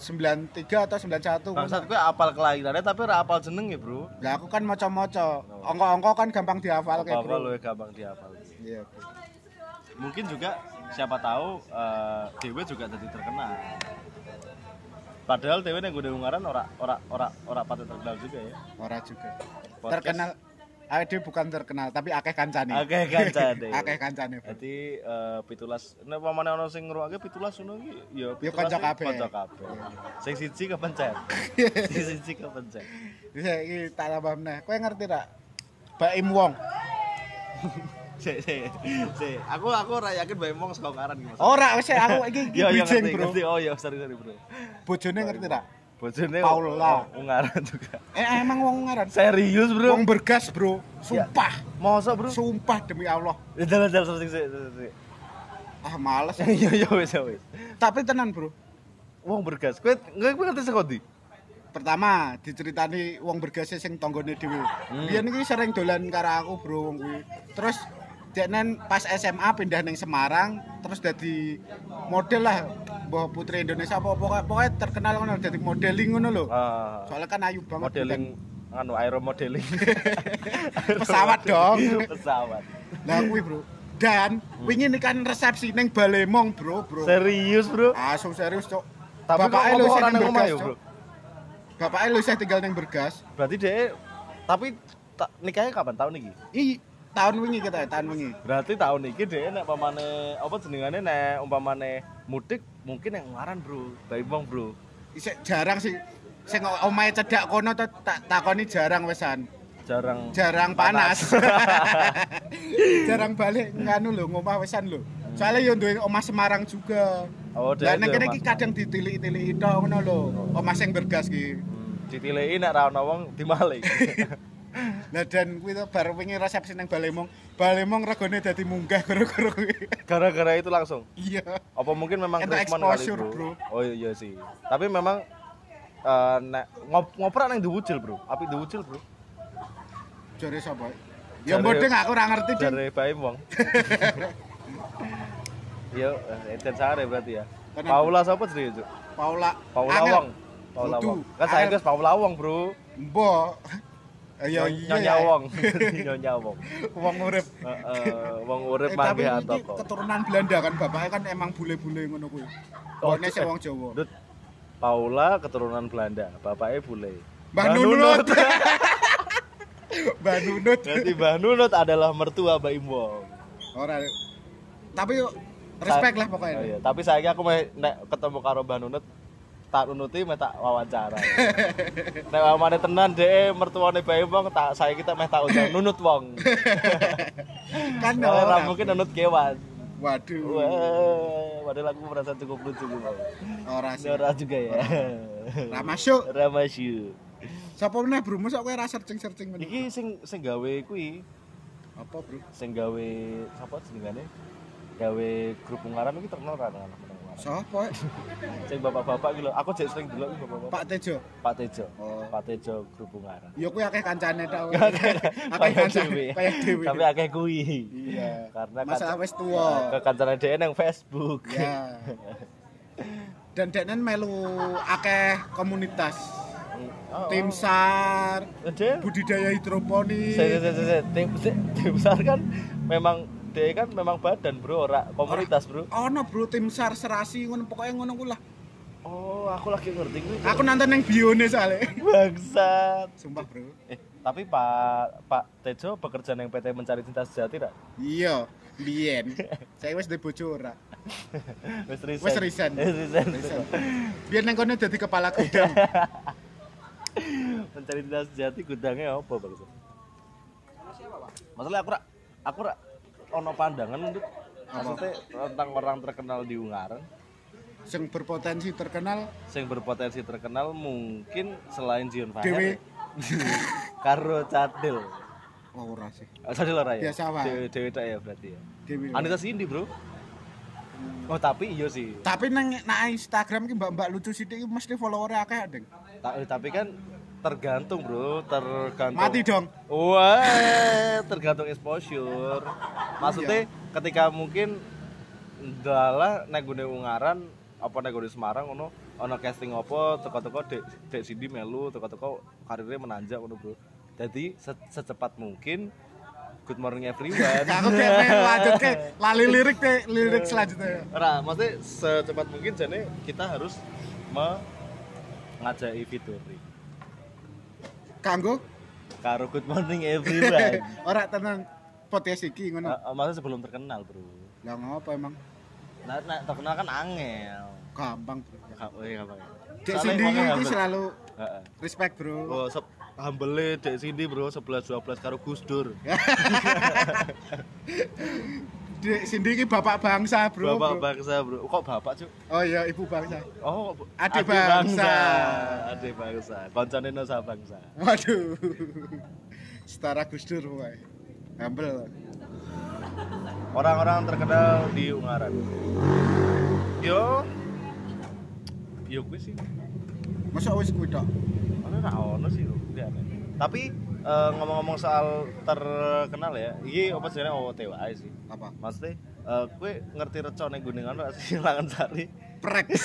93 atau 91. Bangsat kowe apal kelahirannya tapi ora apal jenenge, Bro. Lah aku kan maca-maca. Angka-angka kan gampang dihafal kayak bro. lu gampang dihafal. Iya, Bro. Mungkin juga siapa tahu Dewe juga jadi terkenal. Padahal Dewe yang gue ungaran ora ora ora ora patut terkenal juga ya. Ora juga. Podcast. Terkenal Ade bukan terkenal tapi akeh kancane. Akeh kancane. akeh kancane. Berarti eh, pitulas nek pamane ana sing ngrungokake pitulas ngono iki ya Ya kanca kabeh. Kanca kabeh. Sing siji kepencet. Sing siji kepencet. Bisa iki tak tambah meneh. Kowe ngerti tak? Baim Wong. Sik sik sik. Aku aku ora yakin bae mong saka ungaran iki. Ora wis aku iki iki bijing, Bro. ngerti. Oh iya sorry sorry, Bro. Bojone ngerti tak? Bojone Paula. oh, ungaran juga. Eh emang wong ngaran. Serius, Bro? Wong bergas, Bro. Sumpah. Masa, Bro? Sumpah demi Allah. Ya jalan searching sik. Ah males. Iya iya wis ya, wis. Tapi tenan, Bro. Wong bergas. Kowe ngerti saka ndi? Pertama diceritani wong bergas sing tanggane dhewe. Hmm. Biyen iki sering dolan karo aku, Bro, wong kuwi. Terus Deknen pas SMA pindah neng Semarang, terus jadi model lah, Mbah Putri Indonesia apa pokoknya, pokoknya terkenal ngono jadi modeling ngono lho. Ah, Soalnya kan ayu banget modeling anu aero modeling. Pesawat dong. Pesawat. Lah kuwi, Bro. Dan wingi ini kan resepsi neng Balemong, Bro, Bro. Serius, Bro? Asu serius, Cok. Tapi Bapaknya lu sing nang omah Cok. Bro? Bapaknya lu tinggal neng Bergas. Berarti dia tapi ta, nikahnya kapan tahun ini? Ih, tahun wingi kita tahun wingi. Berarti tahun ini dia nek pamane apa jenengane nek umpamane mudik mungkin yang ngaran, Bro. Bayi bang, Bro. Isek jarang sih. Sing omahe cedak kono tak takoni jarang wesan. Jarang Jarang panas. jarang balik nganu lho ngomah wesan lho. Soalnya yo duwe omah Semarang juga. Oh, ning itu kene iki kadang ditilik-tiliki tok ngono lho. Omah sing bergas ki. Hmm, ditileki nek ra ono wong dimalik. Lah dan kuwi to bar wingi resepsi nang Balemong. Balemong regane dadi munggah gara-gara kuwi. Gara-gara itu langsung. Iya. Apa mungkin memang treatment kali, exposure, bro. bro. Oh iya sih. Tapi memang eh nek ngop ngoprak nang diwucil, Bro. Apik diwucil, Bro. Jare sapa? Ya Jare- aku ora ngerti ding. Dari Baim Wong. Yo, enten sare berarti ya. Tenan, Paula sapa jenenge, Cuk? Paula. Paula Angel. Wong. Paula. Wong. Kan saya Angel. guys Paula Wong, Bro. Mbok. Iya iya. Nyonya ya. Wong. Nyonya Wong. Wong urip. Heeh, wong urip Eh, mangke atoko. keturunan Belanda kan bapaknya kan emang bule-bule ngono kuwi. Oh, Oh, sing eh, wong Jawa. Dut. Paula keturunan Belanda, bapaknya bule. Mbah Nunut. Mbah Nunut. Berarti Mbah Nunut adalah mertua Baim Wong. Ora. Tapi yuk respect lah pokoknya. Oh, iya. Tapi saya aku nek ketemu karo Mbah Nunut tak nunuti meh tak wawancara. nek mamane tenan dhek mertuane Baim Wong tak saya kita meh tak undang nunut wong. Kan ora. mungkin nunut kewan. Waduh. Wah, padahal aku merasa cukup lucu gitu. Ora sih. ora juga ya. Ra masuk. Ramasyu. Sapa meneh bro? Mosok kowe ra searching-searching meneh. Iki sing sing gawe kuwi Apa, Bro? sing gawe sapa jenengane? Gawe grup ungaran iki terkenal kan anak ungaran. Sapa? Sing bapak-bapak iki lho, aku jek sering delok iki bapak-bapak. Pak Tejo. Pak Tejo. Oh. Pak Tejo grup ungaran. Ya kuwi akeh kancane tok. Akeh kancane kayak dhewe. Tapi akeh kuwi. Iya. Karena Masalah wis tuwa. Ke kancane dhewe nang Facebook. Ya. Dan deknen melu akeh komunitas. Oh, Tim SAR, oh. Dia budidaya hidroponik. Tim, besar kan memang dia kan memang badan bro ora komunitas bro Ono bro tim SAR serasi ngono pokoknya ngono ku lah. Oh, aku lagi ngerti kuwi. Aku nonton yang bione soalnya. bangsat. Sumpah, Bro. Eh, tapi Pak Pak Tejo bekerja yang PT Mencari Cinta Sejati tak? Iya, biyen. Saya wis duwe bojo ora. Wis resign. Wis resign. Wis resign. Resign. Biyen nang kono dadi kepala gudang. Mencari Cinta Sejati gudangnya apa, Bang? Masalah aku rak aku rak ono pandangan untuk maksudnya tentang orang terkenal di Ungaran Sing berpotensi terkenal yang berpotensi terkenal mungkin selain Zion. Fahir karo Cadel oh, ora sih. Oh, Cadel ora ya? Biasa wae. Dewe, Dewe tak ya berarti ya Dewe. Anita Cindy bro Oh tapi iya sih Tapi nang nang Instagram ki mbak-mbak lucu sithik mesti follower akeh, Ding. Ta- Tapi kan tergantung bro Tergantung Mati dong. Wah, tergantung exposure. Maksudnya ketika mungkin dalah nek gune Ungaran apa nek gune Semarang ngono ono casting apa teko-teko dek dek Cindy melu teko-teko karirnya menanjak ngono, Bro. Jadi se- secepat mungkin Good morning everyone. Aku kayak pengen lanjut ke lali lirik deh, lirik selanjutnya. Ora, maksudnya secepat mungkin jane kita harus mengajai Fituri. Kanggo Karo good morning everyone. ora tenan podcast iki ngono. Eh, maksudnya sebelum terkenal, Bro. Lah ngopo emang? Nah, nah terkenal kan angel. Gampang, Bro. Ya, oh iya ya? Dek Cindy iki selalu Heeh. respect, Bro. Oh, sep humble Dek Cindy, Bro, 11 12 karo Gus Dur. Cindy iki bapak bangsa, Bro. Bapak bro. bangsa, Bro. Kok bapak, Cuk? Oh iya, ibu bangsa. Oh, Adik bangsa. Adik bangsa. Koncone Nusa bangsa. Waduh. Setara Gus Dur pokoknya. Humble. Orang-orang terkenal di Ungaran. Yo. Yo kuwi sih. Masa wis kuwi tok? Ono ra ono sih lho. Tapi eh, ngomong-ngomong soal terkenal ya, iki apa jenenge OOTW ae sih. Apa? Maksudnya, eh kue ngerti recone gunungan ora sih langan sari? Prek.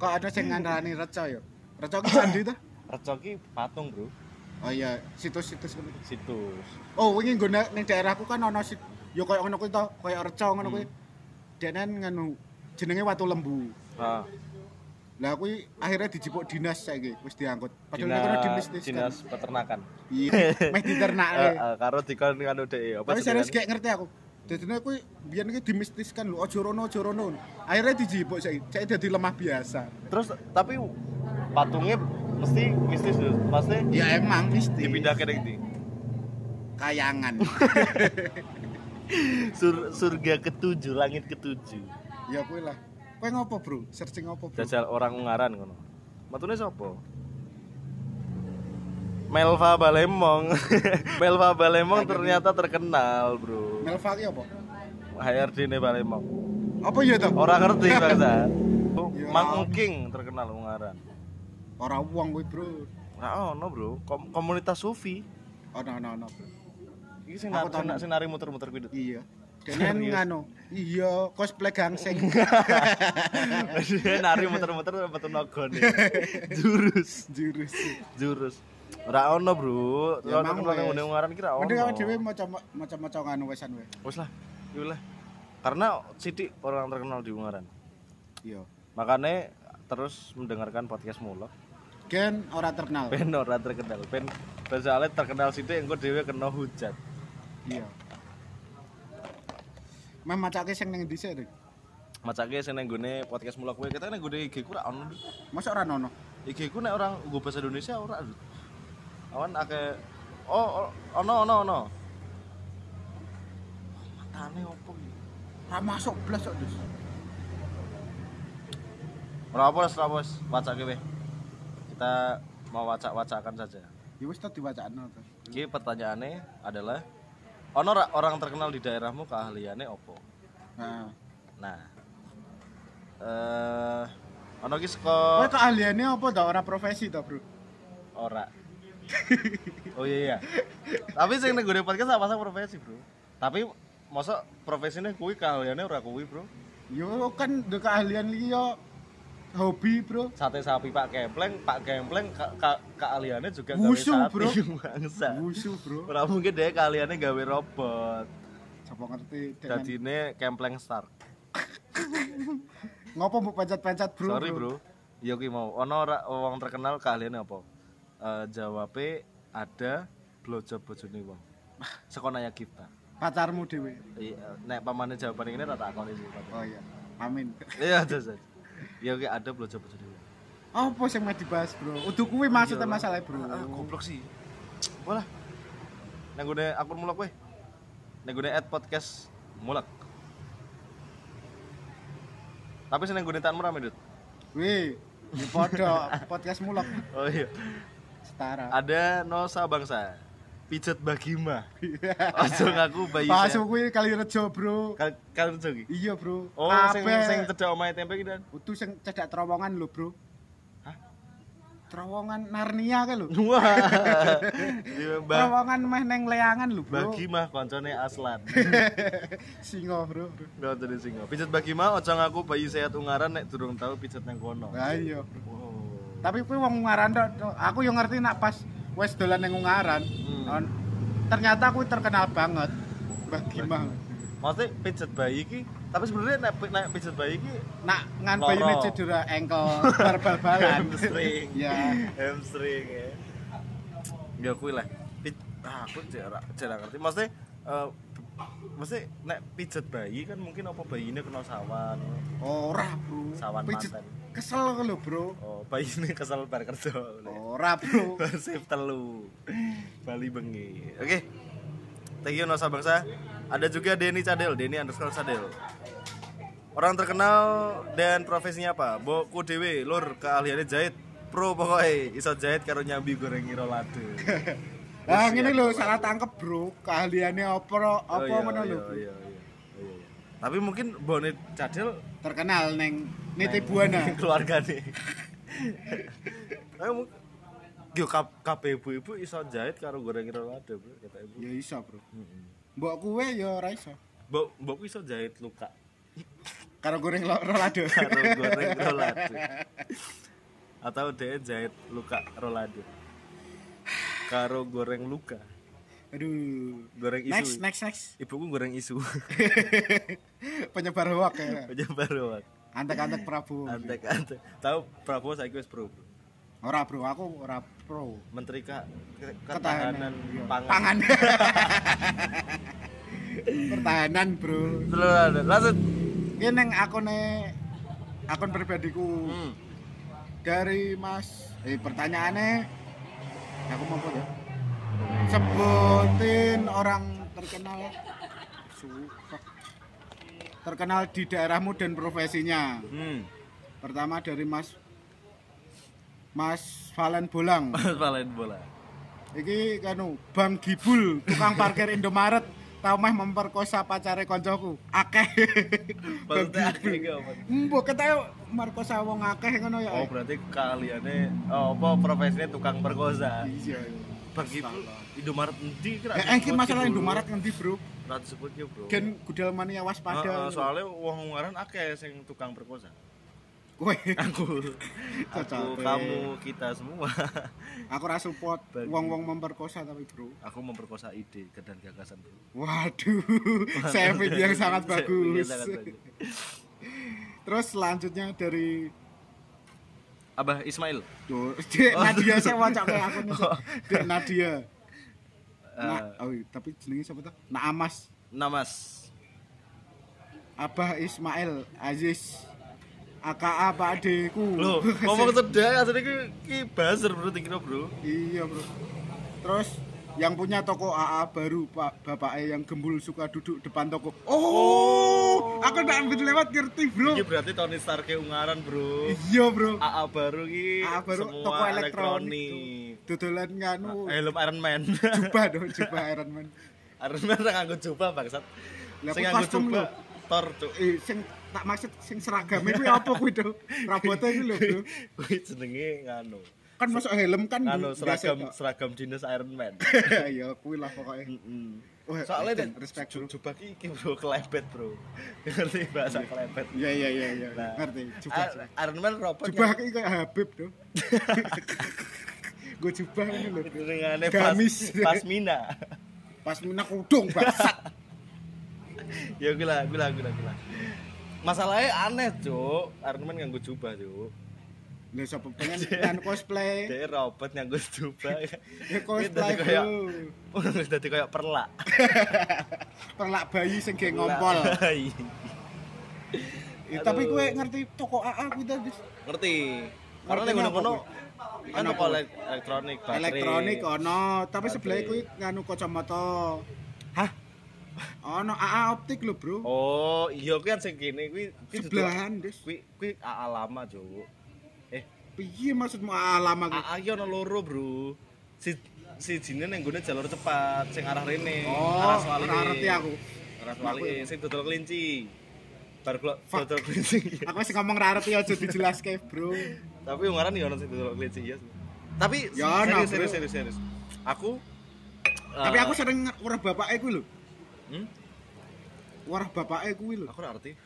Kok ada sing ngandani reca ya? Reca ki sandi ta? Reco ki patung, Bro. Oh iya, situs-situs ngono. Situs. Oh, wingi nggone ning daerahku kan ana sit ya koyo ngono kuwi to, koyo reca ngono kuwi. Denen nganu jenenge Watu Lembu. Nah, Lah kuwi akhirnya dijipuk dinas saiki, wis diangkut. Padahal nek kono dinas, dimistis dinas peternakan. Iya, meh diternake. Eh, eh, karo dikon anu dhek apa Tapi serius kayak ngerti aku. Dadine kuwi biyen iki dimistiskan lho, aja rono aja rono. Akhirnya dijipuk saiki, saiki dadi lemah biasa. Terus tapi patungnya mesti mistis lho. Pasti Ya emang mistis. dipindah ke ndi? kayangan. Sur, surga ketujuh, langit ketujuh. ya kuwi lah. Kowe ngopo, Bro? Searching ngopo, Bro? Jajal orang Ungaran ngono. Matune sapa? Melva Balemong. Melva Balemong ternyata terkenal, Bro. Melva ki apa? HRD ne Balemong. Apa ya to? Orang ngerti bangsa. Ya. Mang King terkenal Ungaran. Ora wong kuwi, Bro. Nah, ono, Bro. Kom- komunitas sufi. Ono ono ono. Bro. Iki sing nar- sing nari muter-muter kuwi. Iya. Serius? nganu. Iya, cosplay gangsing. Dia nari muter-muter metu nogone. Jurus, Jurus. jurus. Ora ono, Bro. Ya, terkenal wes. nang Ungaran kira ono. Mending awake dhewe maca maca-maca nganu wesan wae. Wes lah, yuk lah. Karena Siti orang terkenal di Ungaran. Iya. Makanya terus mendengarkan podcast mulu. Gen ora terkenal. Ben ora terkenal, ben ben terkenal Siti engko dhewe kena hujat. Iya. Mem macake sing ning dhisik, Dik. Macake sing nang gone podcast mulu kowe kita nang gone IG ku ora ono. Masa ora ono? IG ku nek orang nggo bahasa Indonesia ora. Awan akeh Oh, oh, ono ono ono. Matane opo iki? Ora masuk blas kok, Dus. Ora apa, ora apa, wacake weh. Kita mau wacak-wacakan saja. Ya wis to diwacakno to. Jadi pertanyaannya adalah ono ra orang terkenal di daerahmu keahliannya opo? Nah, Nah. Eh ono ki kowe saka keahliane apa to? Ora profesi to, Bro? ora. oh iya iya. Tapi sing ning gone podcast apa sama profesi, Bro. Tapi masa profesine kuwi keahliannya ora kuwi, Bro. Yo kan de keahlian iki yo hobi, Bro. Sate sapi Pak Gempleng, Pak Gempleng ka, ka, keahliannya juga Wushu, gawe Bro. bangsa. Wushu, Bro. Ora mungkin dia keahliannya gawe robot. Sapa ngerti dengan Dadine Kempleng Star. Ngopo mbok pencet-pencet, Bro? Sorry, Bro. Ya ki mau ono ora wong terkenal keahliannya apa? Eh jawabe ada blowjob bojone wong. Saka Naya Gifta. Pacarmu dhewe. Iya, nek pamane jawaban ini tak takoni sih. Oh iya. Amin. Iya, terus. Ya ki ada blowjob bojone wong. Apa sing mau dibahas, Bro? Udah kuwi maksudnya Iyalah. masalah, Bro. Ah, goblok sih. Walah. Nang gone akun mulak kowe. Nang gone ad podcast mulak. Tapi sing nang gone tanmu rame, Dut. Wih, di podo podcast mulak Oh iya. setara. Ada Nosa Bangsa. Pijet Bagima. Ojo ngaku bayi. Saya. kuwi kali rejo, Bro. Kal kalian jogi. Iya, Bro. Oh, sing Kabeh. sing cedhak omahe tempe ki dan. Utu sing cedak terowongan lho, Bro. Hah? Terowongan Narnia ke lho. Wah. Iya. Terowongan meh neng leangan lho, Bro. Bagimah koncone Aslan. Singo, Bro. jadi singa. Pijet Bagimah ojo ngaku bayi sehat ungaran nek durung tahu pijet nang kono. Lah iya, Bro. Wow. Tapi kuwi wong Ungaran tok. Aku yo ngerti nak pas wes dolan ning Ungaran. Hmm. Ternyata aku terkenal banget. Mbah Gimah. Maksudnya pijet bayi ki, tapi sebenarnya nek nek pijet bayi ki Nak ngan bayine cedera engkel bal-balan. hamstring. Ya. hamstring ya. Ya kuwi lah. Ah, aku jarang jarang ngerti. Maksudnya eh maksudnya nek pijet bayi kan mungkin apa bayinya kena sawan. Ora, Bro. Sawan Pijet manten. Kesel lho, Bro. Oh, bayinya kesel bar kerja. Ora, Bro. Persib telu. Bali bengi. Oke. Thank you Nosa Bangsa. Ada juga Denny Cadel, Denny underscore Cadel. Orang terkenal dan profesinya apa? Boku dewe, lur keahliannya jahit. Pro pokoknya, iso jahit karo nyambi goreng rolade. Lah ngene lho salah tangkep, Bro. Keahliannya apa apa iya, ngono lho. iya, iya, iya, iya. Tapi mungkin Bone Cadel Terkenal neng Niti Buana. keluarga nih. Tapi mungkin Yo kap kabeh ibu-ibu iso jahit karo goreng rolade, Bro, kata ibu. Ya iso, Bro. Heeh. Mbok kuwe ya ora iso. Mbok mbok iso jahit luka Karo goreng rolado. karo goreng rolade. Atau dia jahit luka rolade. Karo goreng luka. Aduh. Goreng isu. Next, next, next. Ibuku goreng isu. Penyebar hoak ya. Aja baru. Antek-antek Prabowo. Antek-antek. Tahu Prabowo saiki wis pro. Ora, Bro. Aku ora pro. Menteri Ka- Ke- Ketahanan Ketahanan iya. Pangan. Pangan. Pertahanan, Bro. Terus lanjut. Ini neng akune akun pribadiku Hmm. dari Mas eh pertanyaannya aku mau apa ya sebutin orang terkenal. Suka terkenal di daerahmu dan profesinya. Hmm. pertama dari Mas Mas Valen Bolang. Mas Valen bola. iki kanu Bang Gibul tukang parkir Indomaret. Tau meh memperkosa pacare koncoku. Akeh. Bang Gibul. mbok ketahu merkosa wong akeh ngono ya. Oh berarti kaliannya oh apa profesinya tukang perkosa. iya Bang Ibu Indomaret endi kira? Ya, iki masalah Indomaret ngendi, Bro? Ora disebut ya, Bro. Gen gudal mania waspada. Heeh, soalnya wong ngaran akeh sing tukang perkosa. Kowe, Aku, aku, kamu, kita semua. aku ra support Bagi- wong-wong memperkosa tapi, Bro. Aku memperkosa ide dan gagasan, Bro. Waduh, saving yang sangat bagus. Terus selanjutnya dari Abah Ismail. Duh, Dek Nadia saya wacak kayak aku. Dek Nadia. Nah, Eh, oh, iya, tapi jenenge siapa tuh? Naamas. Namas. Abah Ismail Aziz. AKA Pak Adeku. Loh, ngomong sedih asline ki ki buzzer bro dikira bro. Iya bro. Terus yang punya toko AA baru Pak Bapak yang gembul suka duduk depan toko. Oh, aku udah ambil lewat ngerti bro. Iki berarti Tony Stark Ungaran bro. Iya bro. AA baru ki AA baru semua toko elektronik. elektronik. Dodolan nganu Helm Iron Man. jubah dong jubah Iron Man. Iron Man ora nganggo jubah bangsat. Sing nganggo custom jubah Thor cuk. Eh sing tak maksud sing seragam kuwi apa kuwi do? Robotnya iki lho bro. Kuwi jenenge nganu. Kan masuk helm kan biasa, seragam Kak. seragam dinas Iron Man. Iya kuwi lah pokoknya. Mm-mm. Wah, Soalnya dan respect, bro. jubah ki iki bro kelebet bro. Ngerti bahasa kelebet. Iya iya iya iya. Nah, Ngerti. Jubah. Ir- Iron Man robot Jubah iki kayak Habib do. Gue jubah ini lho. bro. Jenengane pas, Gamis. Pasmina. Pas mina kudung bangsat. ya gila gila gila gila masalahnya aneh cuk Iron Man nganggo jubah cuk Lah sapa pengen kan cosplay. dia robot nganggo jubah Ya cosplay bro. wis dadi kayak perlak Perlak bayi sing ge ngompol. Ya, tapi Aduh. kowe ngerti toko AA kuwi ta, Dis? ngerti karena kuwi? kan Ana toko elek- elektronik baterai Elektronik ono, tapi sebelah kuwi nganu kacamata. hah Ono AA optik lho, Bro. oh iya kuwi kan sing kene kuwi Sebelahan, Dis. kuwi kuwi AA lama eh Piye maksudmu AA lama kuwi? AA ki ono loro bro si si jine nang gone jalur cepat sing arah rene Oh, arah Swali ngerti aku. arah Swali sing dodol kelinci bar kula dodol kelinci Aku wis ngomong ra ngerti aja dijelaske, Bro. tapi ngaran ya ono sing dodol kelinci iya tapi Ya serius, serius serius serius aku Tapi eh, aku sering warah bapake kuwi lho. hmm? Warah bapake kuwi lho. aku ngerti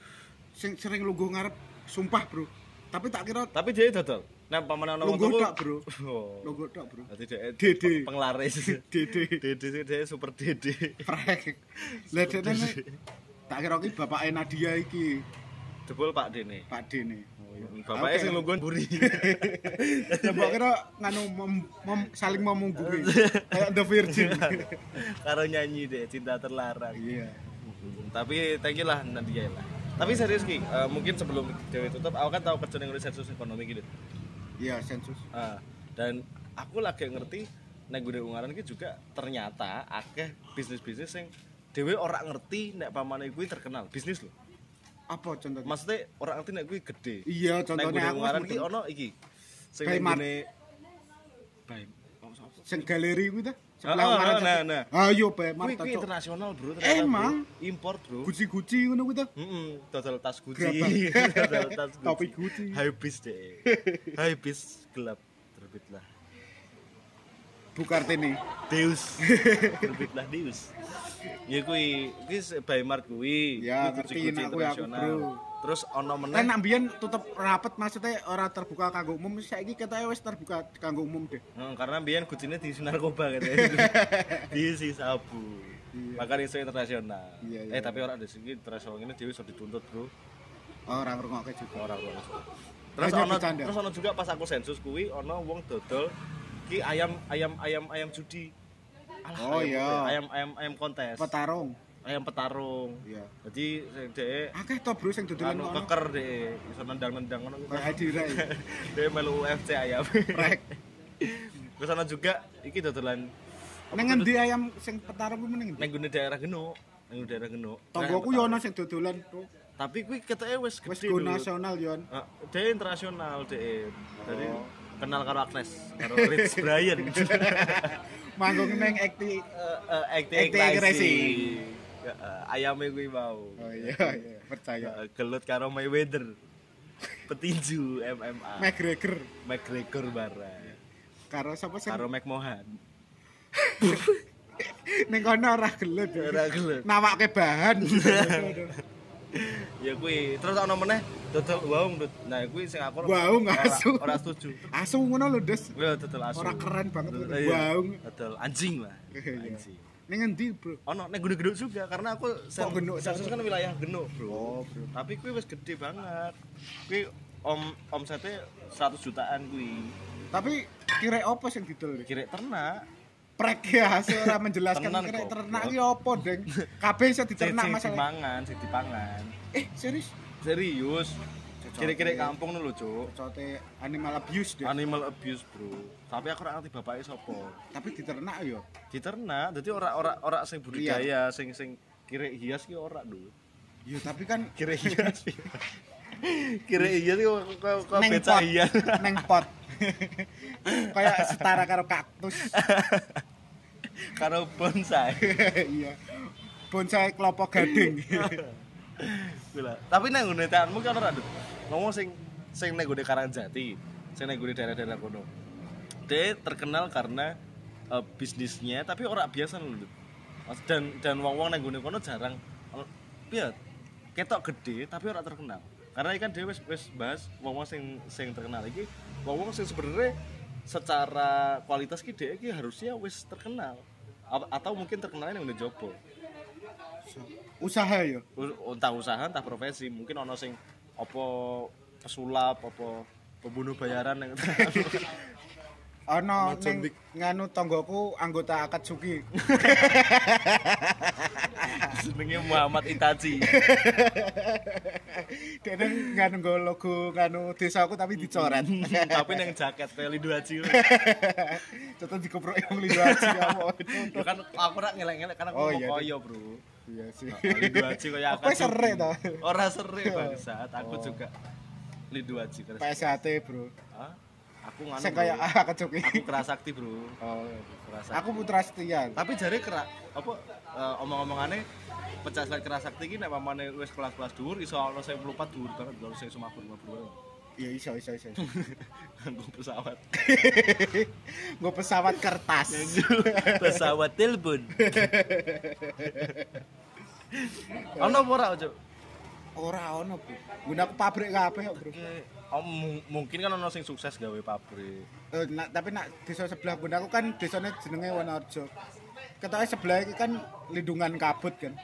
sering lungguh ngarep sumpah, Bro. Tapi tak kira tapi dia dodol nah paman ono lungguh tuku- tok, Bro. oh Lungguh tok, Bro. Dadi Dede. penglaris Dede. dede sih super dede Prek. Lah nek tak kira ki bapake Nadia iki, jebul Pak Dene Pak Dene. bapaknya Oke. sing lungguhan buri mbok kira nganu mem- mem- saling memunggungi kayak The Virgin. karo nyanyi deh cinta terlarang Iya. tapi thank you lah Nadia lah tapi serius ki eh, mungkin sebelum dewe tutup aku kan tahu kerja yang sensus ekonomi gitu Iya, sensus. Ah, dan aku lagi ngerti nek gue ungaran ki juga ternyata akeh bisnis-bisnis yang dewe ora ngerti nek pamane kuwi terkenal bisnis loh Apa contohnya? maksudnya orang ngerti nek kuwi gede Iya, nek contohnya gue aku ungaran wis ki mudeng. ono iki sing nek. Oh, apa? Sing galeri kuwi ta? Ah, Sebelah ah, Ungaran nah, satu. nah. Ayo Kuwi Marta kuwi internasional bro ternyata, Emang? bro. import bro Guci-guci ngono kuwi ta? Heeh, dodol tas Gucci. Gerabak. dodol tas Gucci. Topi Gucci. High bis deh. High bis gelap terbitlah. Bukartini. Deus. terbitlah Deus. Ya kuwi, kuwi by Mart kuwi. Ya, Kuwi nak kuwi aku, internasional. Terus ono meneh. nak mbiyen tutup rapet maksudnya ora terbuka kanggo umum, saiki ketoke wis terbuka kanggo umum deh. Hmm, karena biyen Gucci-ne diisi narkoba katanya. diisi sabu. Iya. Makanya iso internasional. Iya, iya. Eh tapi orang di sini internasional ini dhewe iso dituntut, Bro. Ora ngrungokke juga. orang orang terus ono terus ono juga pas aku sensus kuwi ono wong dodol ki ayam ayam ayam ayam judi Alah, Oh, ayam, iya. ayam ayam ayam kontes Petarung. Ayam petarung Iya. jadi sing dhek Akeh to bro sing dodolan ngono. keker dhek iso nendang-nendang ngono Kayak Adira dhek melu UFC ayam Prek. terus ono juga iki dodolan Neng ngendi ayam sing petarung kuwi meneng. neng gune daerah neng gune daerah Geno Tonggoku yo ono sing dodolan bro. tapi kuwi keteke wis Wis gede go dulu. nasional yon. Ah, dia internasional dia. Jadi Oh. kenal karo Agnes, karo Rich Brian. Manggung neng ekti. Eh, eh, Acting acting crazy. Ayame kuwi mau. Oh iya iya, percaya. Eh, Gelut karo Mayweather. Petinju MMA. McGregor McGregor bareng. karo sapa sing Karo McMohan. ning kono ora gelut. Ora gelut. Nawake bahan. Ya kuwi, terus ana meneh dodol waung. Nah, kuwi sing aku Waung, ora- asu. Ora setuju. Asu ngono lho, Des. Ya dodol asu. Ora keren banget. Waung. Dodol anjing lah. Anjing. Ning endi, Bro? ono nek gede-gede juga karena aku sen, Genuk, sensus kan wilayah genuk bro Oh, Bro. tapi kuwi wis gede banget kuwi om omsetnya 100 jutaan kuwi Tapi kira apa sing didol? kira ternak Prek ya, ora menjelaskan kira ternak iki apa, Deng? Kabeh iso diternak masalah. dipangan dipangan Eh, serius? serius. Kira-kira kampung dulu cuk Cocote animal abuse deh. animal abuse bro tapi aku ora ngerti bapaknya sapa Tapi diternak yo. diternak jadi ora ora sing budidaya sing sing kira hias ki ora dulu Yo, tapi kan kira hias kira hias kok kok kok neng beca pot, hias neng pot. Kayak setara karo kaktus. karo bonsai iya. Bonsai kelapa gading. Gila. Tapi nang ngene teanmu kan ora Dut. Ngomong sing sing nang ngene Karangjati, sing nang ngene daerah-daerah kono. Dia terkenal karena eh, bisnisnya tapi ora biasa lho. Dan dan wong-wong nang ngene kono jarang piye? Ketok gede tapi ora terkenal. Karena ikan dia wis wis bahas wong-wong sing sing terkenal iki, wong-wong sing sebenarnya secara kualitas ki dia iki harusnya wis terkenal. A- atau mungkin terkenalnya nang ngene jopo. Usaha ya. Entah usaha entah profesi mungkin ono sing apa pesulap apa pembunuh bayaran yang Ana ning nganu tanggoku anggota Akatsuki. jenenge Muhammad Itachi Dene nganu nggo logo nganu desaku tapi dicoret. tapi neng jaket kayak Lido Haji Tetep dikeprok yang aja apa. ya kan aku rak ngelek-ngelek karena aku Oh, mau koyo bro Iya sih. Lido Haji kayak Apa serik to? ora serik bangsat aku Oh. juga Lido Haji keras PSAT, Bro. Hah? aku nganu Saya kayak Akatsuki. aku kerasakti bro Oh. kerasakti Aku Putra Setia. tapi jare kera apa eh, omong-omongannya pecah slide kerasakti iki nek pamane wis kelas-kelas dhuwur iso ono sing 54 dhuwur banget lho sing sumabur mabur Iya iso iso iso. nganggo pesawat Gue pesawat kertas. pesawat telepon ono ora ojo Ora ono, Bro. Gunaku pabrik kabeh, kok, Bro. Oh, mu- mungkin kan ono sing sukses gawe pabrik Eh, nak, tapi nak desa sebelah gunaku kan desanya jenenge Wonorejo. Ketoke sebelah iki kan lindungan kabut kan.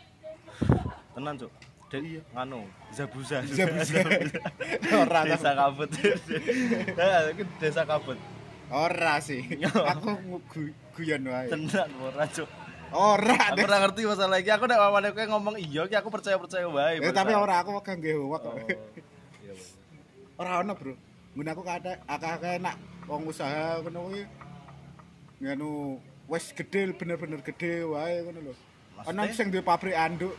tenan cuk Dek, Iya. nganu zabuza Zabuza. Ora desa kabut desa kabut Ora sih. Aku gu- guyon wae. tenan ora cuk Ora aku ora ngerti masalah iki aku nek mamane kowe ngomong iya iki aku percaya-percaya wae Eh, tapi ora aku gak nggih hoak kok. Oh. Ora ono, Bro. Gunaku kate akeh-akeh nak wong usaha ngono kuwi. Nganu wis gede bener-bener gede wae ngono lho. Maksudnya? sing duwe pabrik anduk.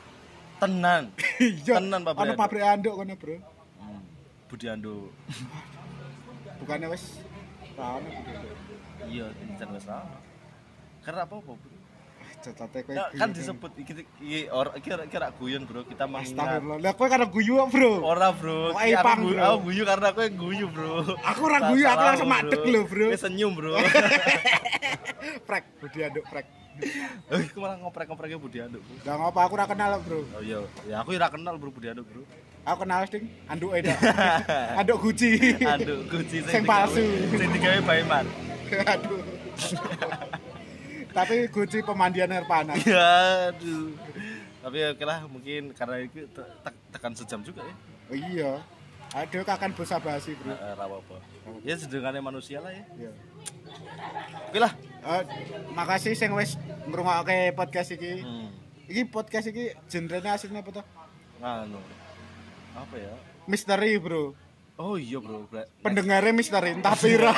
Tenan Iya. Tenan pabrik anduk. pabrik anduk kono, Bro. Hmm, Budi Ando Bukannya wis ra ono Budi Anduk. iya jan wis sama karena apa apa bro Cocote kowe. Ya, kan disebut iki iki ora iki ora- guyon bro kita mengingat Astagfirullah. Lah kowe kan guyu Bro. ora bro ipang, guyu- bro? aku guyu karena yang guyu bro Aku ora guyu, aku langsung madeg lho, bro. Senyum bro Prek, Budi Anduk prek. Oh, Aku malah ngoprek-ngopreknya Budi Anduk bro Lah ngapa aku ora kenal, Bro? Oh iya, ya aku ora kenal bro Budi Anduk bro Aku kenal sing anduke dak. Anduk Gucci. Anduk kunci Sing palsu. Sing digawe Baiman Aduh. Tapi Gucci pemandian air panas. Ya aduh Tapi ya oke lah mungkin karena itu te- te- tekan sejam juga ya Oh iya. Aduh kakan bosa basi, Bro. Eh, eh, apa Ya sedengannya manusia lah ya Iya. Oke lah Eh, makasih sing wis ngrungokke podcast iki. hmm. Iki podcast iki genrenya aslinya apa tuh? Nganu Apa ya Misteri, Bro. Oh iya bro Pendengarnya misteri, entah piro.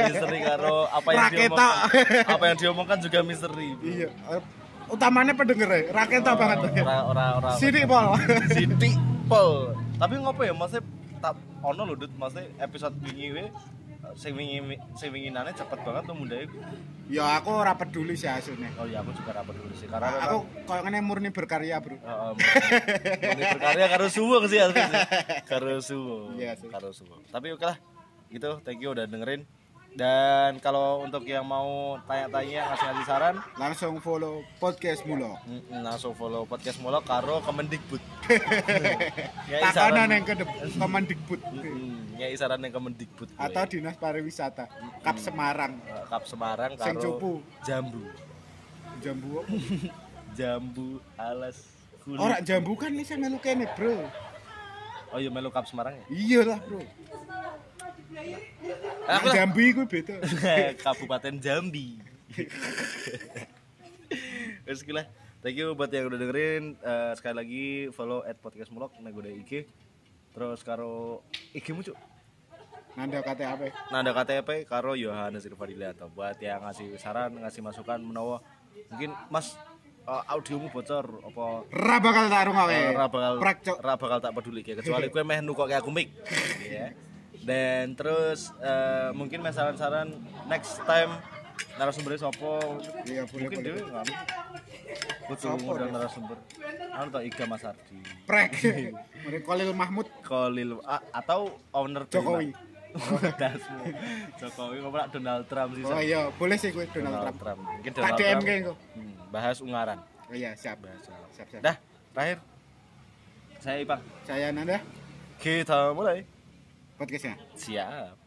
misteri karo apa yang Raketo. diomongkan apa yang diomongkan juga misteri bro. iya. Utamanya pendengarnya, raketa banget. ora ora ora Sini, Pol. Siti pol tapi ngopo ya maksudnya tak ono lho Dut maksudnya episode wingi sing wingi sing winginane cepet banget tuh mundane Ya aku ora peduli sih hasilnya. oh iya aku juga rapet dulu sih karena Aku koyo ngene murni berkarya, Bro. Heeh, ini berkarya karo suwung sih asli sih. Karo suwung. Iya. Karo suwung. Tapi oke lah. Gitu, thank you udah dengerin. Dan kalau untuk yang mau tanya-tanya ngasih-ngasih saran, Langsung follow podcast mulu. mm, langsung follow podcast Molo karo Kemendikbud. ya Takanan yang ke Kemendikbud Mm, ya saran yang Kemendikbud. atau Dinas Pariwisata Kap Semarang. Eh, Kap Semarang Sing karo cupu. Jambu. Jambu. Jambu alas kulit. Ora jambu kan bisa melu kene, Bro. Oh iya melu Kap Semarang ya? Iya lah, Bro. Aku lah. Jambi iku beda. Kabupaten Jambi. Terus gila. Thank you buat yang udah dengerin. Eh, sekali lagi follow at podcast mulok udah IG. Terus karo IG mu cuk. Nanda kata apa? Nanda KTP karo Yohanes Irfadilanto buat yang ngasih saran, ngasih masukan menawa mungkin Mas eh, audiomu bocor apa Ra bakal tak rungokke. eh, ra bakal Cok. ra bakal tak peduli kayak kecuali gue meh nukoke aku mic ya. Dan terus eh, mungkin saran-saran next time narasumbernya sopo Iya, boleh, mungkin boleh. dia nggak deh? narasumber anu tau Iga Mas Ardi Prek. Mereka Kolil Mahmud Kolil a- atau owner Jokowi. Bima. Dasmu. Jokowi ngomong Donald Trump sih Oh iya, boleh sih gue Donald, Donald Trump. Trump mungkin Donald Trump hmm, bahas ungaran Oh iya, siap. bahas Siap, siap. dah terakhir saya Ipang Saya Nanda kita mulai podcastnya. siap